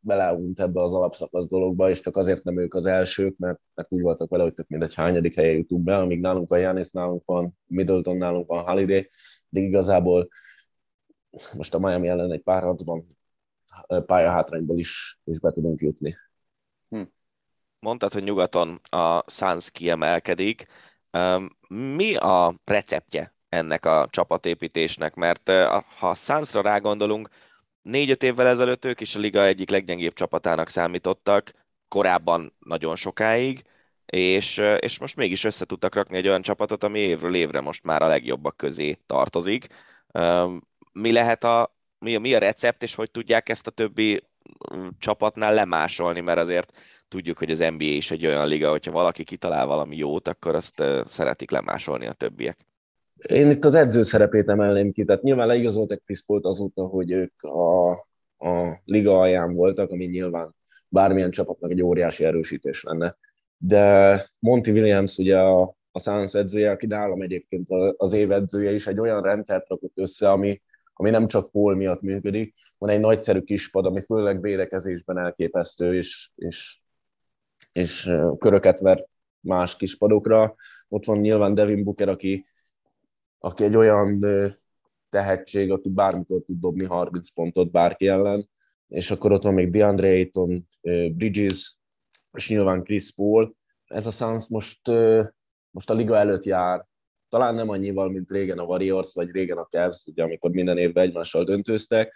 beleunt ebbe az alapszakasz dologba, és csak azért nem ők az elsők, mert, mert úgy voltak vele, hogy tök mindegy hányadik helyen jutunk be, amíg nálunk van Janis, nálunk van Middleton, nálunk van Holiday, de igazából most a Miami ellen egy pár harcban pályahátrányból is, is be tudunk jutni. Hm. Mondtad, hogy nyugaton a Suns kiemelkedik. Mi a receptje ennek a csapatépítésnek? Mert ha a Sunsra rágondolunk, négy-öt évvel ezelőtt ők is a liga egyik leggyengébb csapatának számítottak, korábban nagyon sokáig, és, és most mégis össze tudtak rakni egy olyan csapatot, ami évről évre most már a legjobbak közé tartozik. Mi lehet a, mi, mi a recept, és hogy tudják ezt a többi csapatnál lemásolni, mert azért tudjuk, hogy az NBA is egy olyan liga, hogyha valaki kitalál valami jót, akkor azt szeretik lemásolni a többiek. Én itt az edző szerepét emelném ki, tehát nyilván leigazoltak Chris Paul azóta, hogy ők a, a liga alján voltak, ami nyilván bármilyen csapatnak egy óriási erősítés lenne. De Monty Williams ugye a, a Suns edzője, aki nálam egyébként az év edzője is, egy olyan rendszert rakott össze, ami, ami nem csak Paul miatt működik, van egy nagyszerű kispad, ami főleg védekezésben elképesztő, és, és, és köröket ver más kispadokra. Ott van nyilván Devin Booker, aki aki egy olyan tehetség, aki bármikor tud dobni 30 pontot bárki ellen, és akkor ott van még DeAndre Ayton, Bridges, és nyilván Chris Paul. Ez a Suns most, most a liga előtt jár, talán nem annyival, mint régen a Warriors, vagy régen a Cavs, ugye, amikor minden évben egymással döntőztek,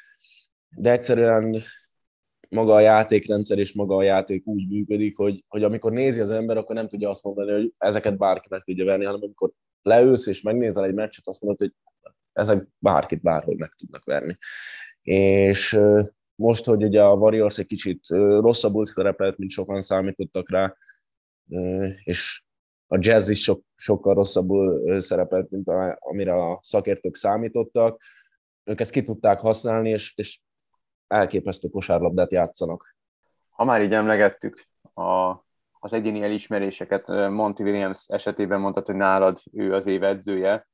de egyszerűen maga a játékrendszer és maga a játék úgy működik, hogy, hogy amikor nézi az ember, akkor nem tudja azt mondani, hogy ezeket bárki meg tudja venni, hanem amikor leülsz és megnézel egy meccset, azt mondod, hogy ezek bárkit bárhol meg tudnak verni. És most, hogy ugye a Warriors egy kicsit rosszabbul szerepelt, mint sokan számítottak rá, és a jazz is sok, sokkal rosszabbul szerepelt, mint amire a szakértők számítottak. Ők ezt ki tudták használni, és, és elképesztő kosárlabdát játszanak. Ha már így emlegettük a az egyéni elismeréseket Monty Williams esetében mondtad, hogy nálad ő az év edzője.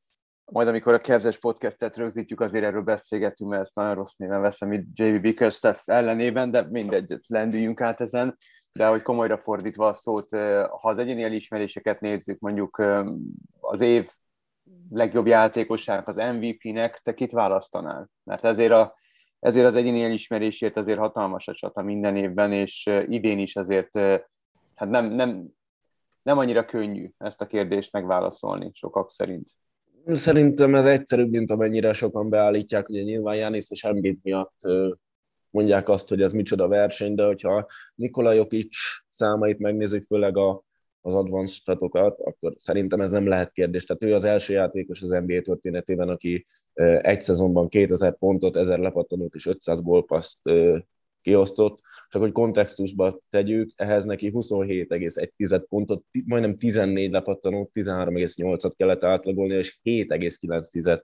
Majd amikor a Kevzes podcastet rögzítjük, azért erről beszélgetünk, mert ezt nagyon rossz néven veszem itt JB Bickerstaff ellenében, de mindegy, lendüljünk át ezen. De hogy komolyra fordítva a szót, ha az egyéni elismeréseket nézzük, mondjuk az év legjobb játékosának, az MVP-nek, te kit választanál? Mert ezért, a, ezért az egyéni elismerésért azért hatalmas a csata minden évben, és idén is azért hát nem, nem, nem annyira könnyű ezt a kérdést megválaszolni sokak szerint. Szerintem ez egyszerűbb, mint amennyire sokan beállítják, ugye nyilván Jánisz és Embiid miatt mondják azt, hogy ez micsoda verseny, de hogyha Nikola Jokic számait megnézzük, főleg a, az advanced statokat, akkor szerintem ez nem lehet kérdés. Tehát ő az első játékos az NBA történetében, aki egy szezonban 2000 pontot, 1000 lepattanót és 500 gólpaszt kiosztott, csak hogy kontextusba tegyük, ehhez neki 27,1 pontot, majdnem 14 lepattanót, 13,8-at kellett átlagolni, és 7,9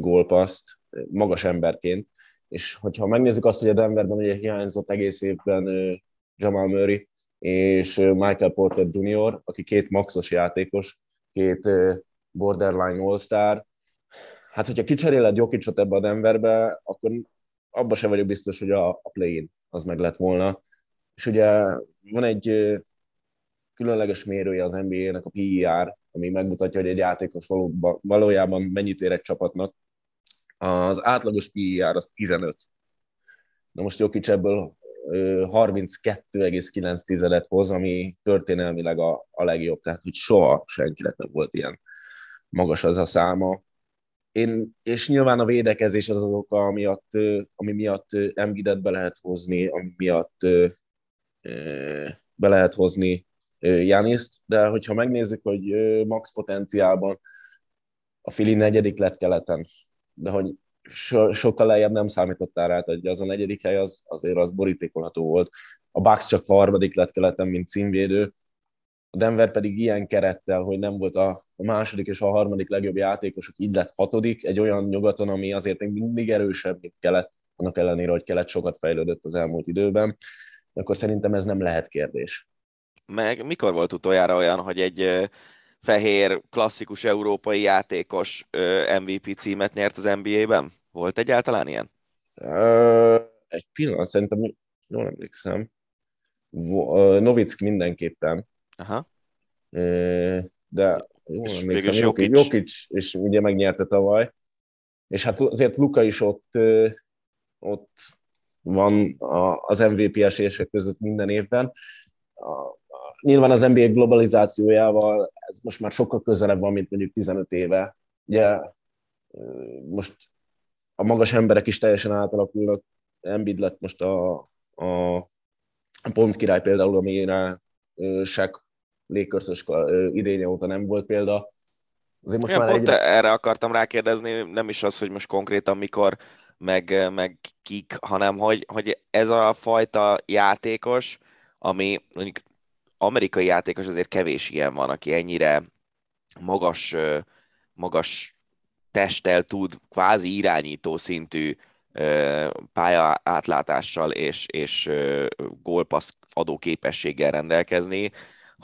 gólpaszt magas emberként. És hogyha megnézzük azt, hogy a Denverben ugye hiányzott egész évben Jamal Murray és Michael Porter Jr., aki két maxos játékos, két borderline all-star, hát hogyha kicseréled Jokicot ebbe a Denverbe, akkor abba sem vagyok biztos, hogy a, a play-in az meg lett volna. És ugye van egy különleges mérője az NBA-nek, a PER, ami megmutatja, hogy egy játékos valóban, valójában mennyit ér egy csapatnak. Az átlagos PER az 15. Na most Jokic ebből 32,9-et hoz, ami történelmileg a, a legjobb, tehát hogy soha senkinek nem volt ilyen magas az a száma. Én, és nyilván a védekezés az az oka, ami miatt, ami miatt Embidet be lehet hozni, ami miatt be lehet hozni Janiszt, de hogyha megnézzük, hogy max potenciálban a Fili negyedik lett keleten, de hogy so, sokkal lejjebb nem számítottál rá, hogy az a negyedik hely az, azért az borítékolható volt. A Bucks csak harmadik lett keleten, mint címvédő, a Denver pedig ilyen kerettel, hogy nem volt a, a második és a harmadik legjobb játékosok, így lett hatodik, egy olyan nyugaton, ami azért még mindig erősebb, mint kelet, annak ellenére, hogy kelet sokat fejlődött az elmúlt időben, akkor szerintem ez nem lehet kérdés. Meg mikor volt utoljára olyan, hogy egy fehér, klasszikus európai játékos MVP címet nyert az NBA-ben? Volt egyáltalán ilyen? Uh, egy pillanat, szerintem jól emlékszem. Novicki mindenképpen. Aha. De jól emlékszem, Jokic. Jokic, és ugye megnyerte tavaly. És hát azért Luka is ott, ott van az MVP esélyesek között minden évben. Nyilván az NBA globalizációjával ez most már sokkal közelebb van, mint mondjuk 15 éve. Ugye most a magas emberek is teljesen átalakulnak. Embiid lett most a, a, a pont király például, amire Shaq légkörszös idénye óta nem volt példa. Azért most ja, már egyre... erre akartam rákérdezni, nem is az, hogy most konkrétan mikor, meg, meg kik, hanem hogy, hogy ez a fajta játékos, ami mondjuk amerikai játékos azért kevés ilyen van, aki ennyire magas, magas testtel tud kvázi irányító szintű pálya átlátással és, és gólpassz adó képességgel rendelkezni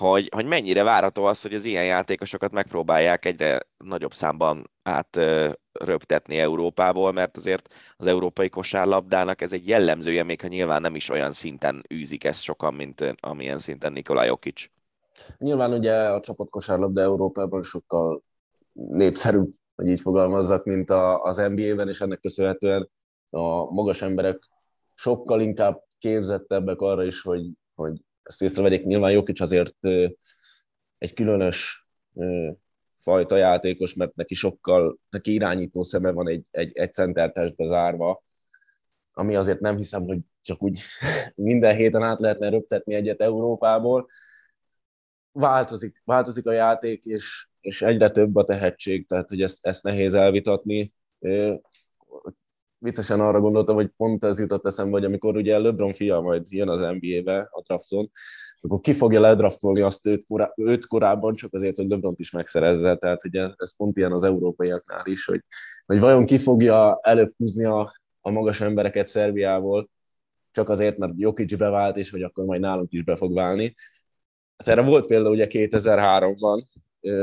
hogy, hogy mennyire várható az, hogy az ilyen játékosokat megpróbálják egyre nagyobb számban átröptetni Európából, mert azért az európai kosárlabdának ez egy jellemzője, még ha nyilván nem is olyan szinten űzik ezt sokan, mint amilyen szinten Nikolaj Jokic. Nyilván ugye a csapatkosárlabda Európában sokkal népszerűbb, hogy így fogalmazzak, mint a, az NBA-ben, és ennek köszönhetően a magas emberek sokkal inkább képzettebbek arra is, hogy, hogy ezt észrevegyék, nyilván Jokic azért egy különös fajta játékos, mert neki sokkal, neki irányító szeme van egy, egy, egy centertestbe zárva, ami azért nem hiszem, hogy csak úgy minden héten át lehetne röptetni egyet Európából. Változik, változik a játék, és, és egyre több a tehetség, tehát hogy ezt, ezt nehéz elvitatni viccesen arra gondoltam, hogy pont ez jutott eszembe, hogy amikor ugye LeBron fia majd jön az NBA-be a drafton, akkor ki fogja ledraftolni azt őt, korá- őt korábban, csak azért, hogy LeBron is megszerezze. Tehát ugye ez pont ilyen az európaiaknál is, hogy, hogy vajon ki fogja előbb húzni a, a magas embereket Szerbiából, csak azért, mert Jokic bevált, és hogy akkor majd nálunk is be fog válni. Hát erre volt például ugye 2003-ban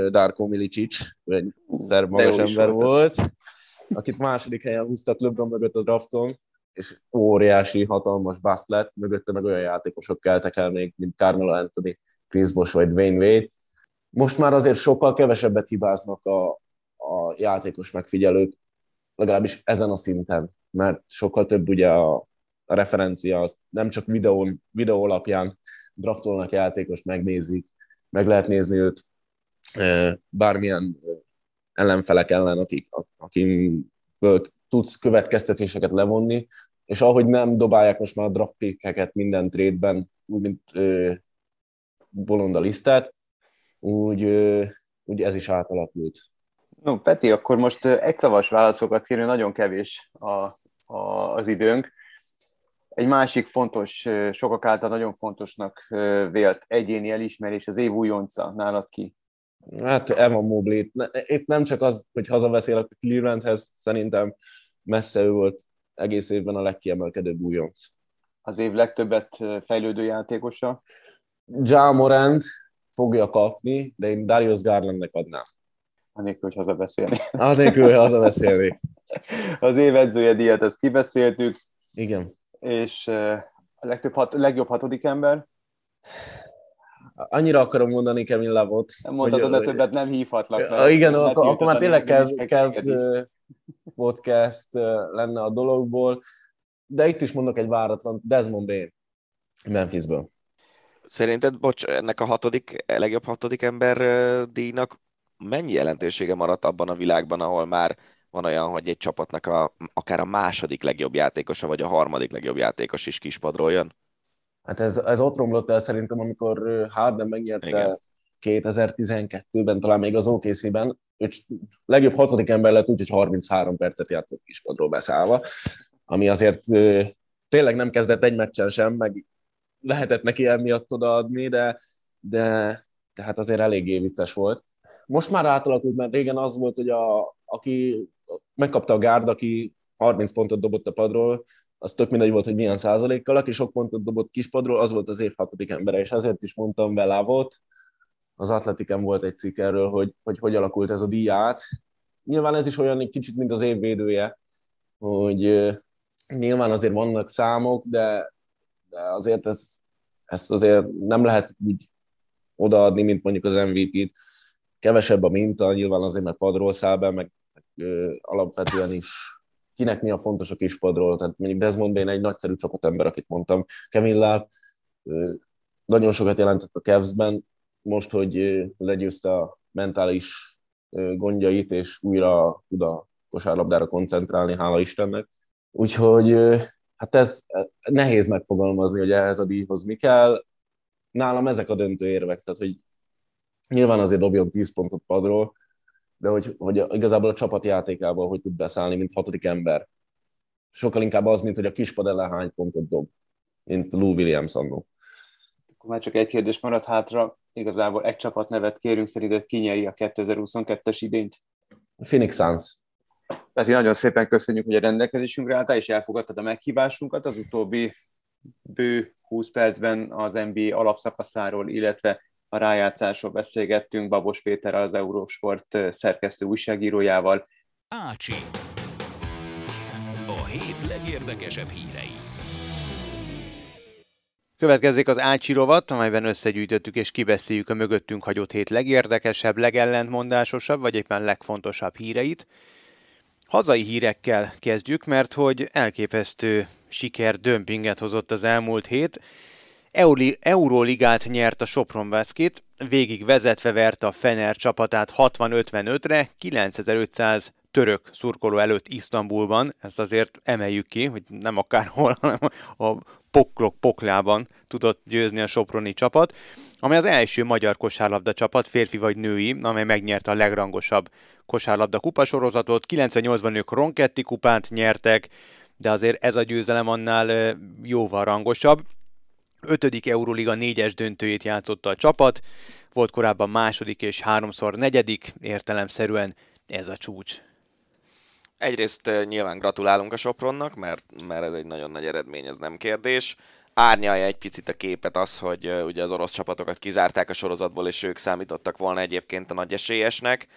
Darko Milicic, egy szerb magas ember volt, akit második helyen húztak LeBron mögött a drafton, és óriási, hatalmas bust lett, mögötte meg olyan játékosok keltek el még, mint Carmelo Anthony, Chris Bosh vagy Wayne Wade. Most már azért sokkal kevesebbet hibáznak a, a játékos megfigyelők, legalábbis ezen a szinten, mert sokkal több ugye a, referencia, nem csak videón, videó alapján draftolnak játékos, megnézik, meg lehet nézni őt bármilyen ellenfelek ellen, akik, akikből tudsz következtetéseket levonni, és ahogy nem dobálják most már a draft minden trade-ben, úgy, mint ö, bolonda lisztát, úgy, ö, úgy ez is átalakult. No, Peti, akkor most egyszavas válaszokat kérni, nagyon kevés a, a, az időnk. Egy másik fontos, sokak által nagyon fontosnak vélt egyéni elismerés az év újonca nálad ki. Hát Evan Mobley. Itt nem csak az, hogy hazabeszélek a Clevelandhez, szerintem messze ő volt egész évben a legkiemelkedőbb újonc. Az év legtöbbet fejlődő játékosa? Ja Morant fogja kapni, de én Darius Garlandnek adnám. Anélkül, hogy hazabeszélni. Anélkül, hogy hazabeszélni. Az év edzője díjat, ezt kibeszéltük. Igen. És a legtöbb hat, legjobb hatodik ember? Annyira akarom mondani Kevin Lavot. Nem mondhatod, hogy többet nem hívhatlak. Mert igen, akkor, akkor már tényleg Cavs podcast lenne a dologból, de itt is mondok egy váratlan Desmond Bain Memphisből. Szerinted, bocs, ennek a hatodik, legjobb hatodik ember díjnak mennyi jelentősége maradt abban a világban, ahol már van olyan, hogy egy csapatnak a, akár a második legjobb játékosa, vagy a harmadik legjobb játékos is kispadról jön? Hát ez, ez ott romlott el szerintem, amikor Harden megnyerte Igen. 2012-ben, talán még az OKC-ben, ő legjobb hatodik ember lett úgy, hogy 33 percet játszott kispadról beszállva, ami azért tényleg nem kezdett egy meccsen sem, meg lehetett neki emiatt odaadni, de, de, de hát azért eléggé vicces volt. Most már átalakult, mert régen az volt, hogy a, aki megkapta a gárd, aki 30 pontot dobott a padról, az tök mindegy volt, hogy milyen százalékkal, aki sok pontot dobott kispadról, az volt az év hatodik embere, és azért is mondtam vele volt. Az Atletiken volt egy cikk erről, hogy, hogy hogy alakult ez a díját. Nyilván ez is olyan egy kicsit, mint az év védője, hogy nyilván azért vannak számok, de, de azért ez, ezt azért nem lehet úgy odaadni, mint mondjuk az MVP-t. Kevesebb a minta, nyilván azért, mert padról száll be, meg, meg ö, alapvetően is kinek mi a fontos a kispadról. Tehát mondjuk Desmond Bain egy nagyszerű csapatember, akit mondtam. Kevin Love nagyon sokat jelentett a Cavs-ben, most, hogy legyőzte a mentális gondjait, és újra tud a kosárlabdára koncentrálni, hála Istennek. Úgyhogy hát ez nehéz megfogalmazni, hogy ehhez a díjhoz mi kell. Nálam ezek a döntő érvek, tehát hogy nyilván azért dobjon 10 pontot padról, de hogy, hogy igazából a csapatjátékával hogy tud beszállni, mint hatodik ember. Sokkal inkább az, mint hogy a kispad ellen hány pontot dob, mint Lou Williams annó. Akkor már csak egy kérdés maradt hátra. Igazából egy csapat nevet kérünk, szerinted kinyeri a 2022-es idényt? Phoenix Suns. Tehát nagyon szépen köszönjük, hogy a rendelkezésünkre álltál, és elfogadtad a meghívásunkat. Az utóbbi bő 20 percben az NBA alapszakaszáról, illetve a rájátszásról beszélgettünk Babos Péter az Eurósport szerkesztő újságírójával. Ácsi. A hét legérdekesebb hírei. Következik az Ácsi rovat, amelyben összegyűjtöttük és kibeszéljük a mögöttünk hagyott hét legérdekesebb, legellentmondásosabb, vagy éppen legfontosabb híreit. Hazai hírekkel kezdjük, mert hogy elképesztő siker dömpinget hozott az elmúlt hét, Euróligát nyert a Sopron Basket, végig vezetve verte a Fener csapatát 60-55-re, 9500 török szurkoló előtt Isztambulban, ezt azért emeljük ki, hogy nem akárhol, hanem a poklok poklában tudott győzni a Soproni csapat, amely az első magyar kosárlabda csapat, férfi vagy női, amely megnyerte a legrangosabb kosárlabda kupasorozatot. 98-ban ők Ronketti kupát nyertek, de azért ez a győzelem annál jóval rangosabb. Ötödik Euroliga négyes döntőjét játszotta a csapat, volt korábban második és háromszor negyedik, értelemszerűen ez a csúcs. Egyrészt nyilván gratulálunk a Sopronnak, mert, mert ez egy nagyon nagy eredmény, ez nem kérdés. Árnyalja egy picit a képet az, hogy uh, ugye az orosz csapatokat kizárták a sorozatból, és ők számítottak volna egyébként a nagy esélyesnek.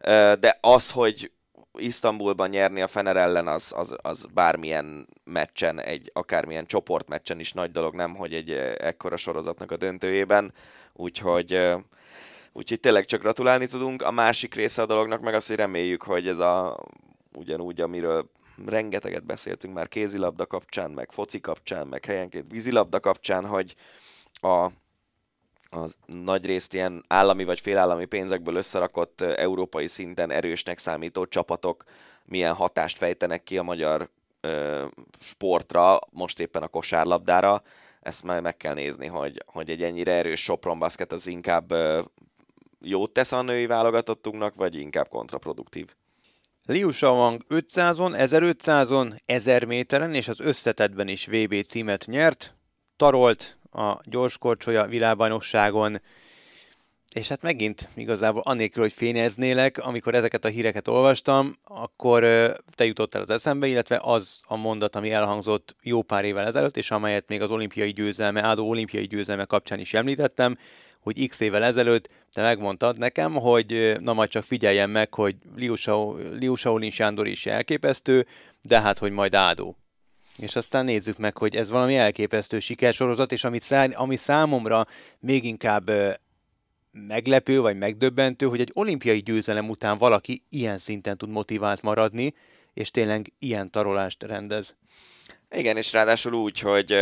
Uh, de az, hogy Isztambulban nyerni a Fener ellen az, az, az bármilyen meccsen, egy akármilyen csoportmeccsen is nagy dolog, nem, hogy egy ekkora sorozatnak a döntőjében, úgyhogy, úgyhogy tényleg csak gratulálni tudunk. A másik része a dolognak meg az, hogy reméljük, hogy ez a ugyanúgy, amiről rengeteget beszéltünk már kézilabda kapcsán, meg foci kapcsán, meg helyenként vízilabda kapcsán, hogy, a az nagyrészt ilyen állami vagy félállami pénzekből összerakott európai szinten erősnek számító csapatok milyen hatást fejtenek ki a magyar ö, sportra, most éppen a kosárlabdára. Ezt már meg kell nézni, hogy, hogy egy ennyire erős Sopron basket az inkább ö, jót tesz a női válogatottunknak, vagy inkább kontraproduktív. Liu Shaoang 500-on, 1500-on, 1000 méteren és az összetetben is VB címet nyert, tarolt a gyorskorcsolya világbajnokságon, és hát megint igazából anélkül, hogy fényeznélek, amikor ezeket a híreket olvastam, akkor te jutottál az eszembe, illetve az a mondat, ami elhangzott jó pár évvel ezelőtt, és amelyet még az olimpiai győzelme, Ádó olimpiai győzelme kapcsán is említettem, hogy x évvel ezelőtt te megmondtad nekem, hogy na majd csak figyeljen meg, hogy Liu, Shao, Liu Shaolin Sándor is elképesztő, de hát, hogy majd Ádó. És aztán nézzük meg, hogy ez valami elképesztő sikersorozat, és amit szá- ami számomra még inkább meglepő vagy megdöbbentő, hogy egy olimpiai győzelem után valaki ilyen szinten tud motivált maradni, és tényleg ilyen tarolást rendez. Igen, és ráadásul úgy, hogy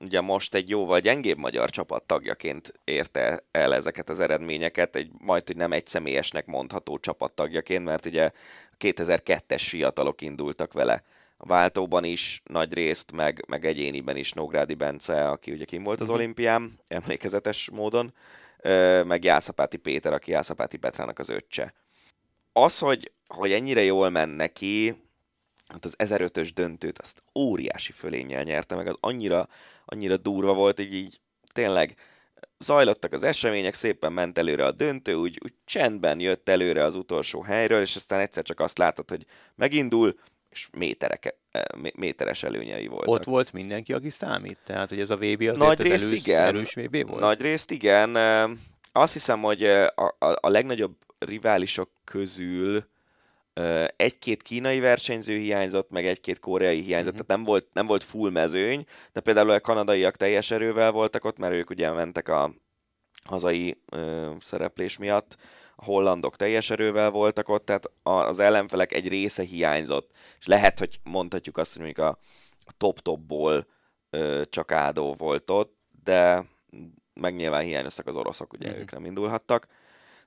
ugye most egy jóval gyengébb magyar csapat tagjaként érte el ezeket az eredményeket, egy majd, hogy nem egy személyesnek mondható csapat tagjaként, mert ugye 2002-es fiatalok indultak vele a váltóban is nagy részt, meg, meg egyéniben is Nógrádi Bence, aki ugye kim volt az mhm. olimpián, emlékezetes módon, meg Jászapáti Péter, aki Jászapáti Petrának az öccse. Az, hogy, hogy ennyire jól menne neki, hát az 1005-ös döntőt, azt óriási fölénnyel nyerte meg, az annyira, annyira durva volt, hogy így tényleg zajlottak az események, szépen ment előre a döntő, úgy, úgy csendben jött előre az utolsó helyről, és aztán egyszer csak azt látod, hogy megindul, és méterek, eh, méteres előnyei voltak. Ott volt mindenki, aki számít? Tehát, hogy ez a VB az Nagy részt erős, igen. erős VB volt? Nagy részt igen. Eh, azt hiszem, hogy eh, a, a, a legnagyobb riválisok közül egy-két kínai versenyző hiányzott, meg egy-két koreai hiányzott, uh-huh. tehát nem volt, nem volt full mezőny, de például a kanadaiak teljes erővel voltak ott, mert ők ugye mentek a hazai ö, szereplés miatt, hollandok teljes erővel voltak ott, tehát az ellenfelek egy része hiányzott, és lehet, hogy mondhatjuk azt, hogy mondjuk a, a top-topból ö, csak Ádó volt ott, de meg nyilván hiányoztak az oroszok, ugye uh-huh. ők nem indulhattak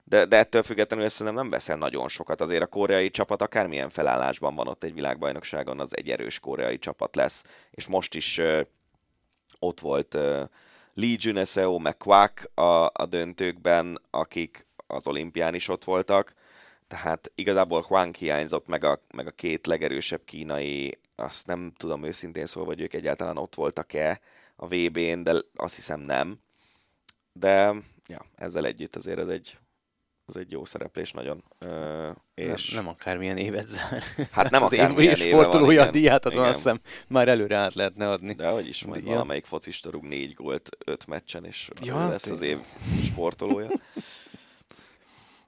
de, de ettől függetlenül ezt nem veszel nagyon sokat. Azért a koreai csapat akármilyen felállásban van ott egy világbajnokságon, az egy erős koreai csapat lesz. És most is uh, ott volt uh, Lee Juneseo, meg Kwak a, a döntőkben, akik az olimpián is ott voltak. Tehát igazából Huang hiányzott, meg a, meg a két legerősebb kínai, azt nem tudom őszintén szólva, hogy ők egyáltalán ott voltak-e a VB-n, de azt hiszem nem. De ja, ezzel együtt azért ez egy az egy jó szereplés nagyon. Uh, és... Nem, nem akármilyen évet zár. Hát nem akármilyen éve sportolója van, díját adon, azt hiszem már előre át lehetne adni. De hogy is, majd valamelyik focista rúg négy gólt öt meccsen, és ja, lesz az év sportolója.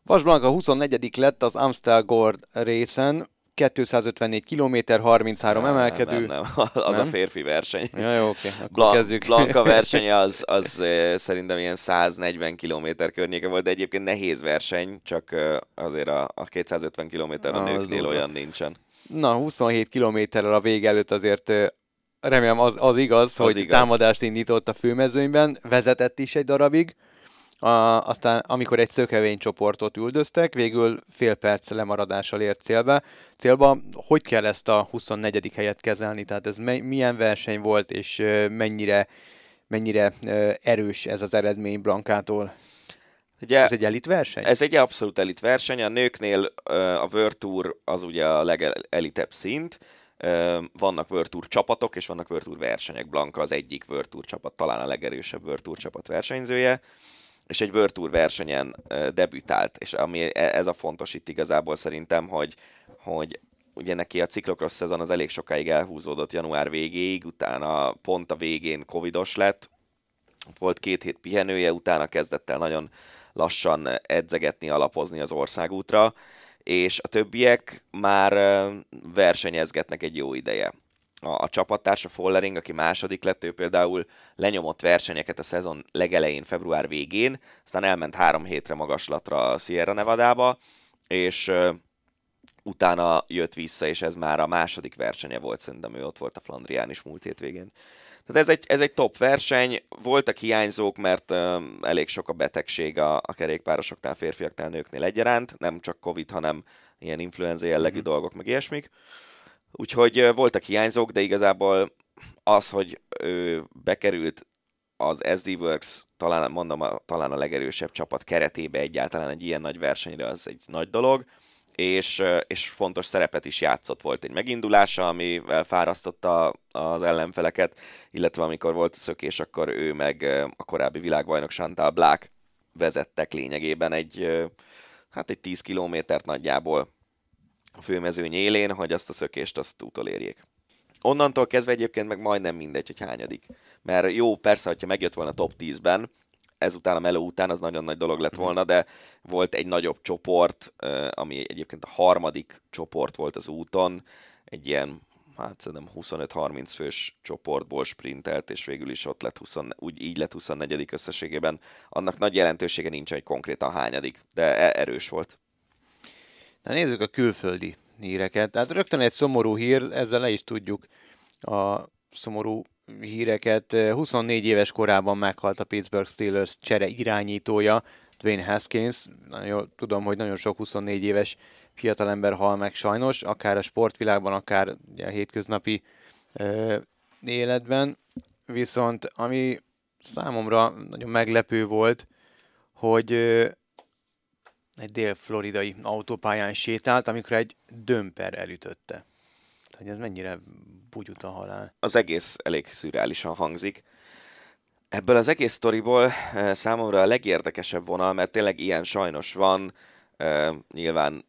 Vas Blanca 24 lett az Amstel Gord részen, 254 km, 33 nem, emelkedő. Nem, nem, az nem? a férfi verseny. Ja, jó, oké, akkor Blan- kezdjük. Blanka versenye az, az szerintem ilyen 140 km környéke volt, de egyébként nehéz verseny, csak azért a, a 250 km a nőknél olyan nincsen. Na, 27 kilométerrel a vég előtt azért remélem az, az igaz, az hogy igaz. támadást indított a főmezőnyben, vezetett is egy darabig, a, aztán amikor egy szökevény csoportot üldöztek, végül fél perc lemaradással ért célba. célba. Hogy kell ezt a 24. helyet kezelni? Tehát ez me- milyen verseny volt, és mennyire, mennyire erős ez az eredmény Blankától? Ugye, ez egy elit verseny? Ez egy abszolút elit verseny. A nőknél a World Tour az ugye a legelitebb szint. Vannak World Tour csapatok, és vannak World Tour versenyek. Blanka az egyik World Tour csapat, talán a legerősebb World Tour csapat versenyzője és egy World Tour versenyen debütált, és ami e, ez a fontos itt igazából szerintem, hogy, hogy ugye neki a ciklokros szezon az elég sokáig elhúzódott január végéig, utána pont a végén covidos lett, volt két hét pihenője, utána kezdett el nagyon lassan edzegetni, alapozni az országútra, és a többiek már versenyezgetnek egy jó ideje a, a csapattársa Follering, aki második lett, ő például lenyomott versenyeket a szezon legelején, február végén, aztán elment három hétre magaslatra a Sierra Nevada-ba, és uh, utána jött vissza, és ez már a második versenye volt, szerintem ő ott volt a Flandrián is múlt hétvégén. Tehát ez egy, ez egy top verseny, voltak hiányzók, mert uh, elég sok a betegség a, a kerékpárosoknál, férfiaknál, nőknél egyaránt, nem csak Covid, hanem ilyen influenza jellegű mm-hmm. dolgok, meg ilyesmik. Úgyhogy voltak hiányzók, de igazából az, hogy ő bekerült az SD Works talán, mondom, a, talán a legerősebb csapat keretébe egyáltalán egy ilyen nagy versenyre, az egy nagy dolog, és, és fontos szerepet is játszott. Volt egy megindulása, amivel fárasztotta az ellenfeleket, illetve amikor volt a szökés, akkor ő meg a korábbi világbajnok Chantal Black vezettek lényegében egy, hát egy 10 kilométert nagyjából a főmezőny élén, hogy azt a szökést azt utolérjék onnantól kezdve egyébként meg majdnem mindegy, hogy hányadik. Mert jó, persze, hogyha megjött volna top 10-ben, ezután a meló után az nagyon nagy dolog lett mhm. volna, de volt egy nagyobb csoport, ami egyébként a harmadik csoport volt az úton, egy ilyen hát szerintem 25-30 fős csoportból sprintelt, és végül is ott lett 20, úgy így lett 24. összességében. Annak nagy jelentősége nincs, hogy konkrétan hányadik, de e- erős volt. Na nézzük a külföldi híreket. Tehát rögtön egy szomorú hír, ezzel le is tudjuk a szomorú híreket. 24 éves korában meghalt a Pittsburgh Steelers csere irányítója, Dwayne Haskins. Nagyon tudom, hogy nagyon sok 24 éves fiatalember hal meg sajnos, akár a sportvilágban, akár a hétköznapi ö, életben. Viszont ami számomra nagyon meglepő volt, hogy egy dél-floridai autópályán sétált, amikor egy dömper elütötte. Tehát ez mennyire bugyut a halál. Az egész elég szürreálisan hangzik. Ebből az egész sztoriból eh, számomra a legérdekesebb vonal, mert tényleg ilyen sajnos van, eh, nyilván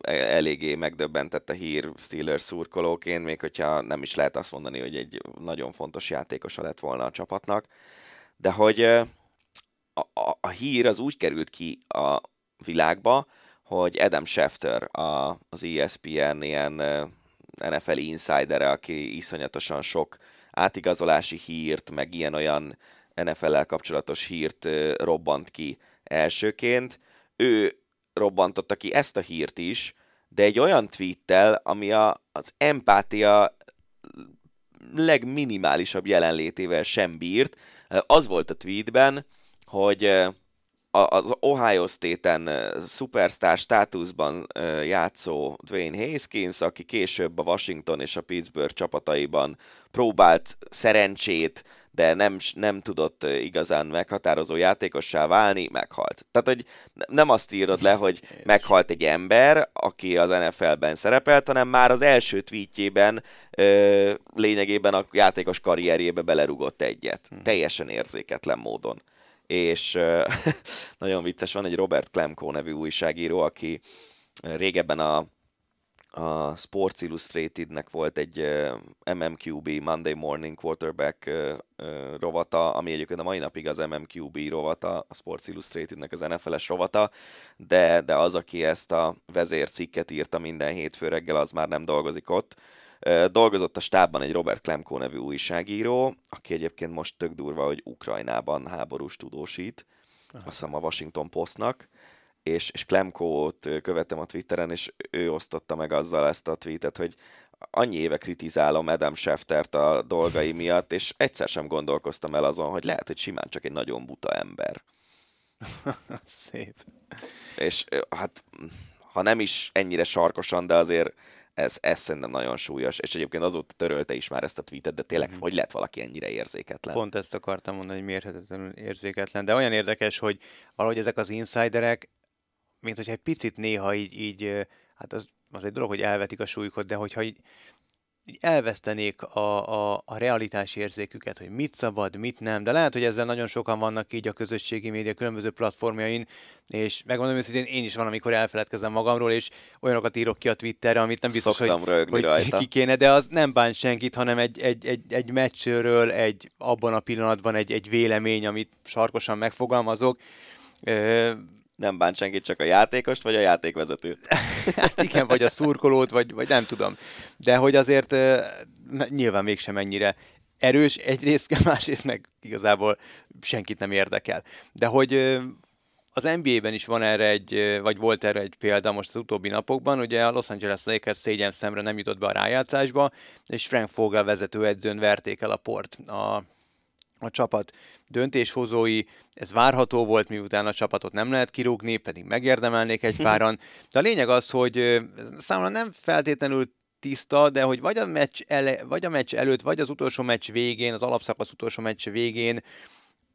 e, eléggé megdöbbentett a hír Steelers szurkolóként, még hogyha nem is lehet azt mondani, hogy egy nagyon fontos játékosa lett volna a csapatnak, de hogy eh, a, a, a hír az úgy került ki a világba, hogy Adam Schefter, a, az ESPN ilyen NFL insidere, aki iszonyatosan sok átigazolási hírt, meg ilyen-olyan NFL-el kapcsolatos hírt robbant ki elsőként. Ő robbantotta ki ezt a hírt is, de egy olyan tweettel, ami a, az empátia legminimálisabb jelenlétével sem bírt. Az volt a tweetben, hogy az Ohio State-en superstar státuszban játszó Dwayne Haskins, aki később a Washington és a Pittsburgh csapataiban próbált szerencsét, de nem, nem tudott igazán meghatározó játékossá válni, meghalt. Tehát, hogy nem azt írod le, hogy meghalt egy ember, aki az NFL-ben szerepelt, hanem már az első tweetjében ö, lényegében a játékos karrierjébe belerugott egyet. Hmm. Teljesen érzéketlen módon és nagyon vicces, van egy Robert Klemko nevű újságíró, aki régebben a, a Sports Illustrated-nek volt egy MMQB, Monday Morning Quarterback rovata, ami egyébként a mai napig az MMQB rovata, a Sports Illustrated-nek az NFL-es rovata, de, de az, aki ezt a vezércikket írta minden hétfő reggel, az már nem dolgozik ott, Dolgozott a stábban egy Robert Klemko nevű újságíró, aki egyébként most tök durva, hogy Ukrajnában háborús tudósít, Aha. azt hiszem a Washington Postnak, és, és Klemko-t követtem a Twitteren, és ő osztotta meg azzal ezt a tweetet, hogy annyi éve kritizálom Adam Scheftert a dolgai miatt, és egyszer sem gondolkoztam el azon, hogy lehet, hogy simán csak egy nagyon buta ember. Szép. És hát, ha nem is ennyire sarkosan, de azért ez, ez szerintem nagyon súlyos, és egyébként azóta törölte is már ezt a tweetet, de tényleg, mm-hmm. hogy lett valaki ennyire érzéketlen? Pont ezt akartam mondani, hogy mérhetetlenül érzéketlen, de olyan érdekes, hogy valahogy ezek az insiderek, mint hogyha egy picit néha így, így hát az, az egy dolog, hogy elvetik a súlyukat, de hogyha így elvesztenék a, a, a realitás érzéküket, hogy mit szabad, mit nem, de lehet, hogy ezzel nagyon sokan vannak így a közösségi média különböző platformjain, és megmondom őszintén, én is van, amikor elfeledkezem magamról, és olyanokat írok ki a Twitterre, amit nem biztos, Szoktam hogy, hogy rajta. ki kéne, de az nem bánt senkit, hanem egy, egy, egy, egy meccsről, egy abban a pillanatban egy, egy vélemény, amit sarkosan megfogalmazok nem bánt senkit, csak a játékost, vagy a játékvezetőt. hát igen, vagy a szurkolót, vagy, vagy nem tudom. De hogy azért nyilván mégsem ennyire erős egyrészt, másrészt meg igazából senkit nem érdekel. De hogy az NBA-ben is van erre egy, vagy volt erre egy példa most az utóbbi napokban, ugye a Los Angeles Lakers szégyen szemre nem jutott be a rájátszásba, és Frank Vogel vezetőedzőn verték el a port a, a csapat döntéshozói, ez várható volt, miután a csapatot nem lehet kirúgni, pedig megérdemelnék egy páran. De a lényeg az, hogy számomra nem feltétlenül tiszta, de hogy vagy a, meccs ele, vagy a meccs előtt, vagy az utolsó meccs végén, az alapszakasz utolsó meccs végén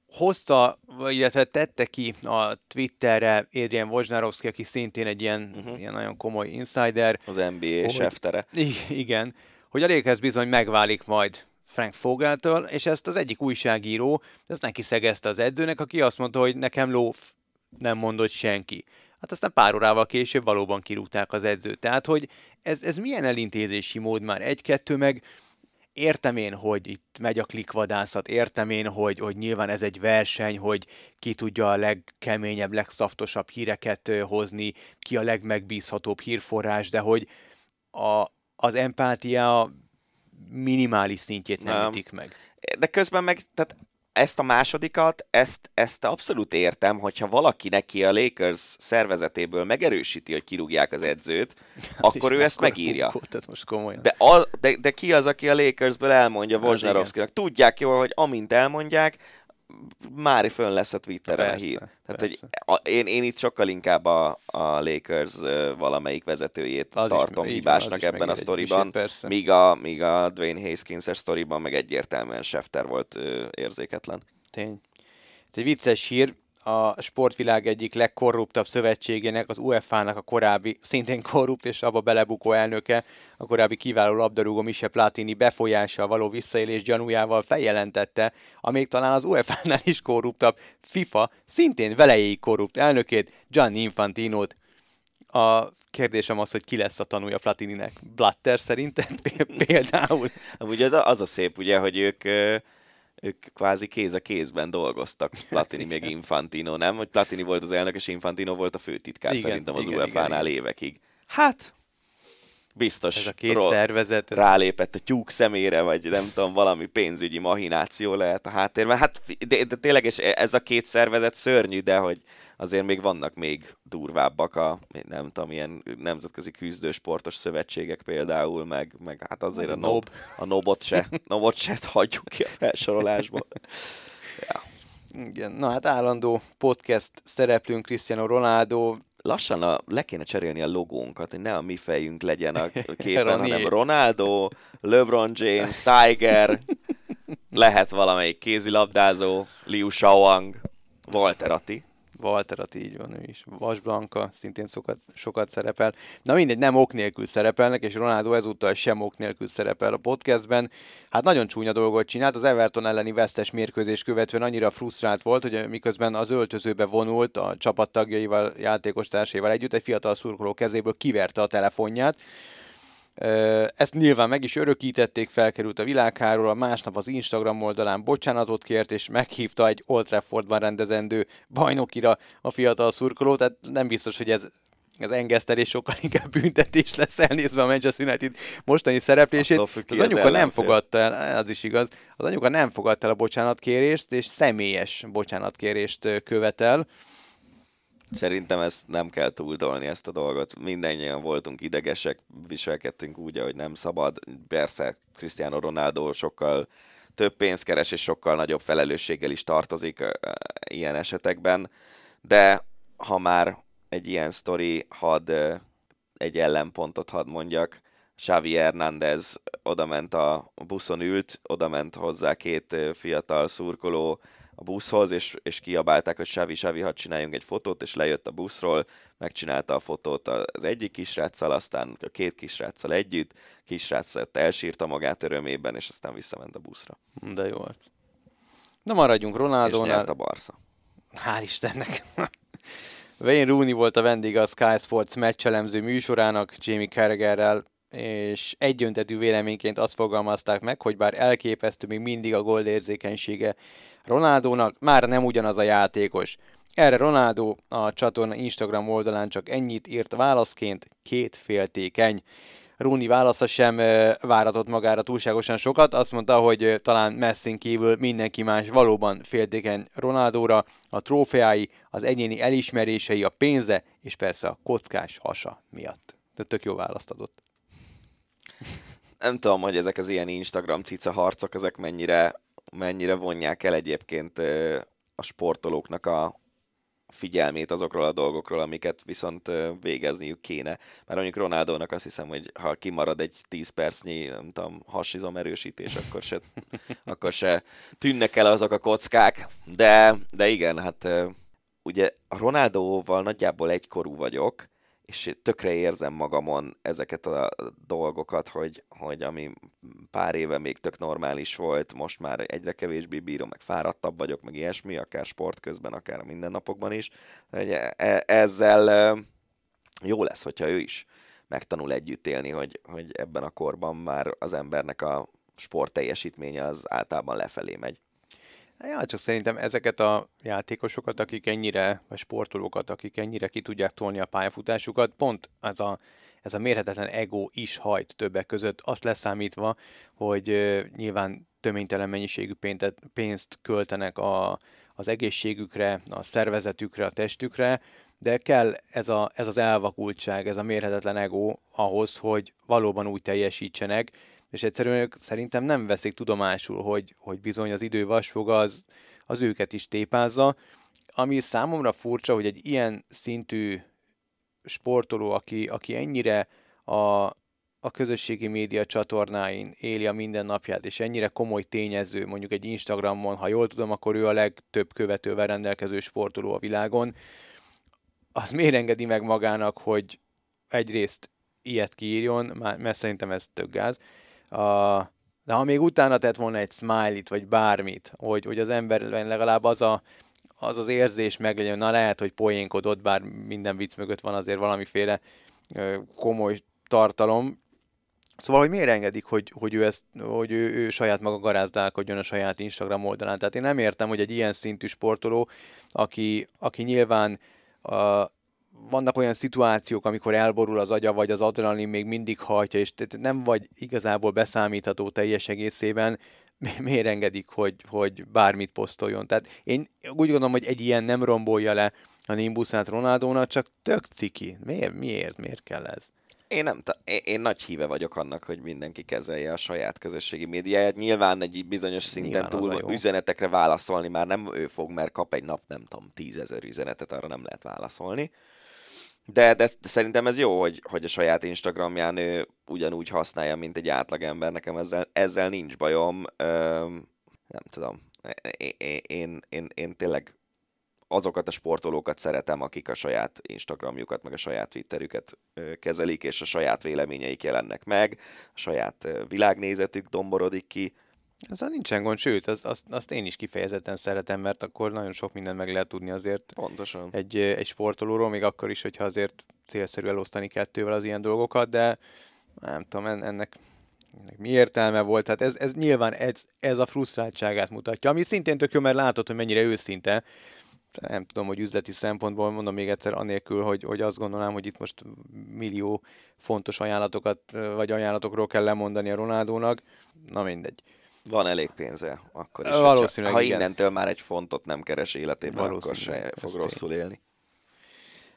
hozta, illetve tette ki a Twitterre Adrian Wojnarowski, aki szintén egy ilyen, uh-huh. ilyen nagyon komoly insider. Az NBA seftere. Igen, hogy a Lakers bizony megválik majd Frank Fogeltől, és ezt az egyik újságíró, ezt neki szegezte az edzőnek, aki azt mondta, hogy nekem lóf nem mondott senki. Hát aztán pár órával később valóban kirúgták az edzőt. Tehát, hogy ez, ez milyen elintézési mód már? Egy-kettő meg értem én, hogy itt megy a klikvadászat, értem én, hogy, hogy nyilván ez egy verseny, hogy ki tudja a legkeményebb, legszaftosabb híreket hozni, ki a legmegbízhatóbb hírforrás, de hogy a, az empátia minimális szintjét nem, nem ütik meg. De közben meg, tehát ezt a másodikat, ezt, ezt abszolút értem, hogyha valaki neki a Lakers szervezetéből megerősíti, hogy kirúgják az edzőt, hát akkor ő ezt megírja. Tehát most komolyan. De, a, de, de ki az, aki a Lakersből elmondja hát Wojnarowskinak? Tudják jól, hogy amint elmondják, már fönn lesz a Twitteren persze, a hír. Tehát, hogy a, én, én itt sokkal inkább a, a Lakers valamelyik vezetőjét az tartom is, hibásnak van, ebben a sztoriban, míg a, míg a Dwayne Haskins-es sztoriban meg egyértelműen Schefter volt ö, érzéketlen. Tény. Egy vicces hír, a sportvilág egyik legkorruptabb szövetségének, az UEFA-nak a korábbi, szintén korrupt és abba belebukó elnöke, a korábbi kiváló labdarúgó Mise Platini befolyással való visszaélés gyanújával feljelentette, amíg talán az UEFA-nál is korruptabb FIFA, szintén velejéig korrupt elnökét, Gianni Infantinót. A kérdésem az, hogy ki lesz a tanúja Platininek. Blatter szerinted például? Ugye az a, az a szép, ugye, hogy ők ők kvázi kéz a kézben dolgoztak, Platini még Infantino, nem? Hogy Platini volt az elnök, és Infantino volt a főtitkár igen, szerintem az UEFA-nál évekig. Hát, biztos Ez a két ro- szervezet. rálépett a tyúk szemére, vagy nem tudom, valami pénzügyi mahináció lehet a háttérben. Hát de, de tényleg ez a két szervezet szörnyű, de hogy azért még vannak még durvábbak a, nem tudom, ilyen nemzetközi küzdősportos szövetségek például, meg, meg hát azért a, a nob, a nobot se, nobot se hagyjuk ki a felsorolásból. Ja. Igen, na hát állandó podcast szereplőnk Cristiano Ronaldo lassan a, le kéne cserélni a logónkat, hogy ne a mi fejünk legyen a képen, hanem Ronaldo, LeBron James, Tiger, lehet valamelyik kézilabdázó, Liu Shaoang, Walter Atti. Walter így van ő is. Vas Blanka szintén sokat, sokat szerepel. Na mindegy, nem ok nélkül szerepelnek, és Ronaldo ezúttal sem ok nélkül szerepel a podcastben. Hát nagyon csúnya dolgot csinált, az Everton elleni vesztes mérkőzés követően annyira frusztrált volt, hogy miközben az öltözőbe vonult a csapattagjaival, játékos társaival együtt, egy fiatal szurkoló kezéből kiverte a telefonját, ezt nyilván meg is örökítették, felkerült a világháról, a másnap az Instagram oldalán bocsánatot kért, és meghívta egy Old Traffordban rendezendő bajnokira a fiatal szurkolót, tehát nem biztos, hogy ez az engesztelés sokkal inkább büntetés lesz elnézve a Manchester United mostani szereplését. Az anyuka az nem fogadta el, az is igaz, az anyuka nem fogadta el a bocsánatkérést, és személyes bocsánatkérést követel. Szerintem ezt nem kell túldolni ezt a dolgot. Mindennyien voltunk idegesek, viselkedtünk úgy, ahogy nem szabad. Persze Cristiano Ronaldo sokkal több pénzt keres, és sokkal nagyobb felelősséggel is tartozik ilyen esetekben, de ha már egy ilyen sztori, had egy ellenpontot hadd mondjak, Xavi Hernández odament a buszon ült, odament hozzá két fiatal szurkoló, a buszhoz, és, és kiabálták, hogy Savi, Savi, hadd csináljunk egy fotót, és lejött a buszról, megcsinálta a fotót az egyik kisráccal, aztán a két kisráccal együtt, kisrác elsírta magát örömében, és aztán visszament a buszra. De jó volt. Na maradjunk Ronaldónál. És nyert a Barca. Hál' Istennek. Wayne Rooney volt a vendége a Sky Sports meccselemző műsorának Jamie Carragherrel, és egyöntetű véleményként azt fogalmazták meg, hogy bár elképesztő még mindig a gól érzékenysége Ronaldónak, már nem ugyanaz a játékos. Erre Ronaldo a csatorna Instagram oldalán csak ennyit írt válaszként, két féltékeny. Rooney válasza sem váratott magára túlságosan sokat. Azt mondta, hogy talán Messin kívül mindenki más valóban féltékeny Ronaldóra, a trófeái, az egyéni elismerései, a pénze, és persze a kockás hasa miatt. De tök jó választ adott. Nem tudom, hogy ezek az ilyen Instagram cica harcok, ezek mennyire, mennyire vonják el egyébként a sportolóknak a, figyelmét azokról a dolgokról, amiket viszont végezniük kéne. Mert mondjuk Ronaldónak azt hiszem, hogy ha kimarad egy 10 percnyi, nem tudom, hasizom erősítés, akkor se, akkor se tűnnek el azok a kockák. De, de igen, hát ugye a Ronaldóval nagyjából egykorú vagyok, és tökre érzem magamon ezeket a dolgokat, hogy, hogy ami pár éve még tök normális volt, most már egyre kevésbé bírom, meg fáradtabb vagyok, meg ilyesmi, akár sport közben, akár a mindennapokban is. Hogy e, ezzel jó lesz, hogyha ő is megtanul együtt élni, hogy, hogy ebben a korban már az embernek a sport teljesítménye az általában lefelé megy. Ja, csak szerintem ezeket a játékosokat, akik ennyire, vagy sportolókat, akik ennyire ki tudják tolni a pályafutásukat, pont ez a, ez a mérhetetlen ego is hajt többek között, azt leszámítva, hogy nyilván töménytelen mennyiségű pénzt költenek a, az egészségükre, a szervezetükre, a testükre, de kell ez, a, ez az elvakultság, ez a mérhetetlen ego ahhoz, hogy valóban úgy teljesítsenek, és egyszerűen ők szerintem nem veszik tudomásul, hogy, hogy bizony az idő vasfoga az, az őket is tépázza, ami számomra furcsa, hogy egy ilyen szintű sportoló, aki, aki ennyire a, a közösségi média csatornáin éli a mindennapját, és ennyire komoly tényező, mondjuk egy Instagramon, ha jól tudom, akkor ő a legtöbb követővel rendelkező sportoló a világon, az miért engedi meg magának, hogy egyrészt ilyet kiírjon, mert szerintem ez tök gáz, a, de ha még utána tett volna egy smiley-t, vagy bármit, hogy, hogy az emberben legalább az a, az, az érzés meglegyen, na lehet, hogy poénkodott, bár minden vicc mögött van azért valamiféle ö, komoly tartalom. Szóval, hogy miért engedik, hogy, hogy, ő, ezt, hogy ő, ő saját maga garázdálkodjon a saját Instagram oldalán. Tehát én nem értem, hogy egy ilyen szintű sportoló, aki, aki nyilván vannak olyan szituációk, amikor elborul az agya, vagy az adrenalin még mindig hajtja, és nem vagy igazából beszámítható teljes egészében, miért engedik, hogy, hogy bármit posztoljon. Tehát én úgy gondolom, hogy egy ilyen nem rombolja le a Nimbusát Ronaldónak, csak tök ciki. Miért, miért, miért kell ez? Én nem, én, én nagy híve vagyok annak, hogy mindenki kezelje a saját közösségi médiáját. Nyilván egy bizonyos szinten Nyilván túl üzenetekre válaszolni már nem ő fog, mert kap egy nap, nem tudom, tízezer üzenetet, arra nem lehet válaszolni. De, de, szerintem ez jó, hogy, hogy a saját Instagramján ő ugyanúgy használja, mint egy átlagember. Nekem ezzel, ezzel nincs bajom. Öm, nem tudom. Én, én, én, én tényleg azokat a sportolókat szeretem, akik a saját Instagramjukat, meg a saját Twitterüket kezelik, és a saját véleményeik jelennek meg, a saját világnézetük domborodik ki, Ezzel nincsen gond, sőt, az, azt, azt én is kifejezetten szeretem, mert akkor nagyon sok mindent meg lehet tudni azért Pontosan. Egy, egy sportolóról, még akkor is, hogyha azért célszerű elosztani kettővel az ilyen dolgokat, de nem tudom, ennek, ennek mi értelme volt, tehát ez, ez nyilván ez, ez a frusztráltságát mutatja, ami szintén tök jó, mert látod, hogy mennyire őszinte, nem tudom, hogy üzleti szempontból, mondom még egyszer, anélkül, hogy, hogy azt gondolom, hogy itt most millió fontos ajánlatokat, vagy ajánlatokról kell lemondani a Ronaldónak, na mindegy. Van elég pénze, akkor is. Valószínűleg ha igen. innentől már egy fontot nem keres életében, akkor se fog rosszul élni.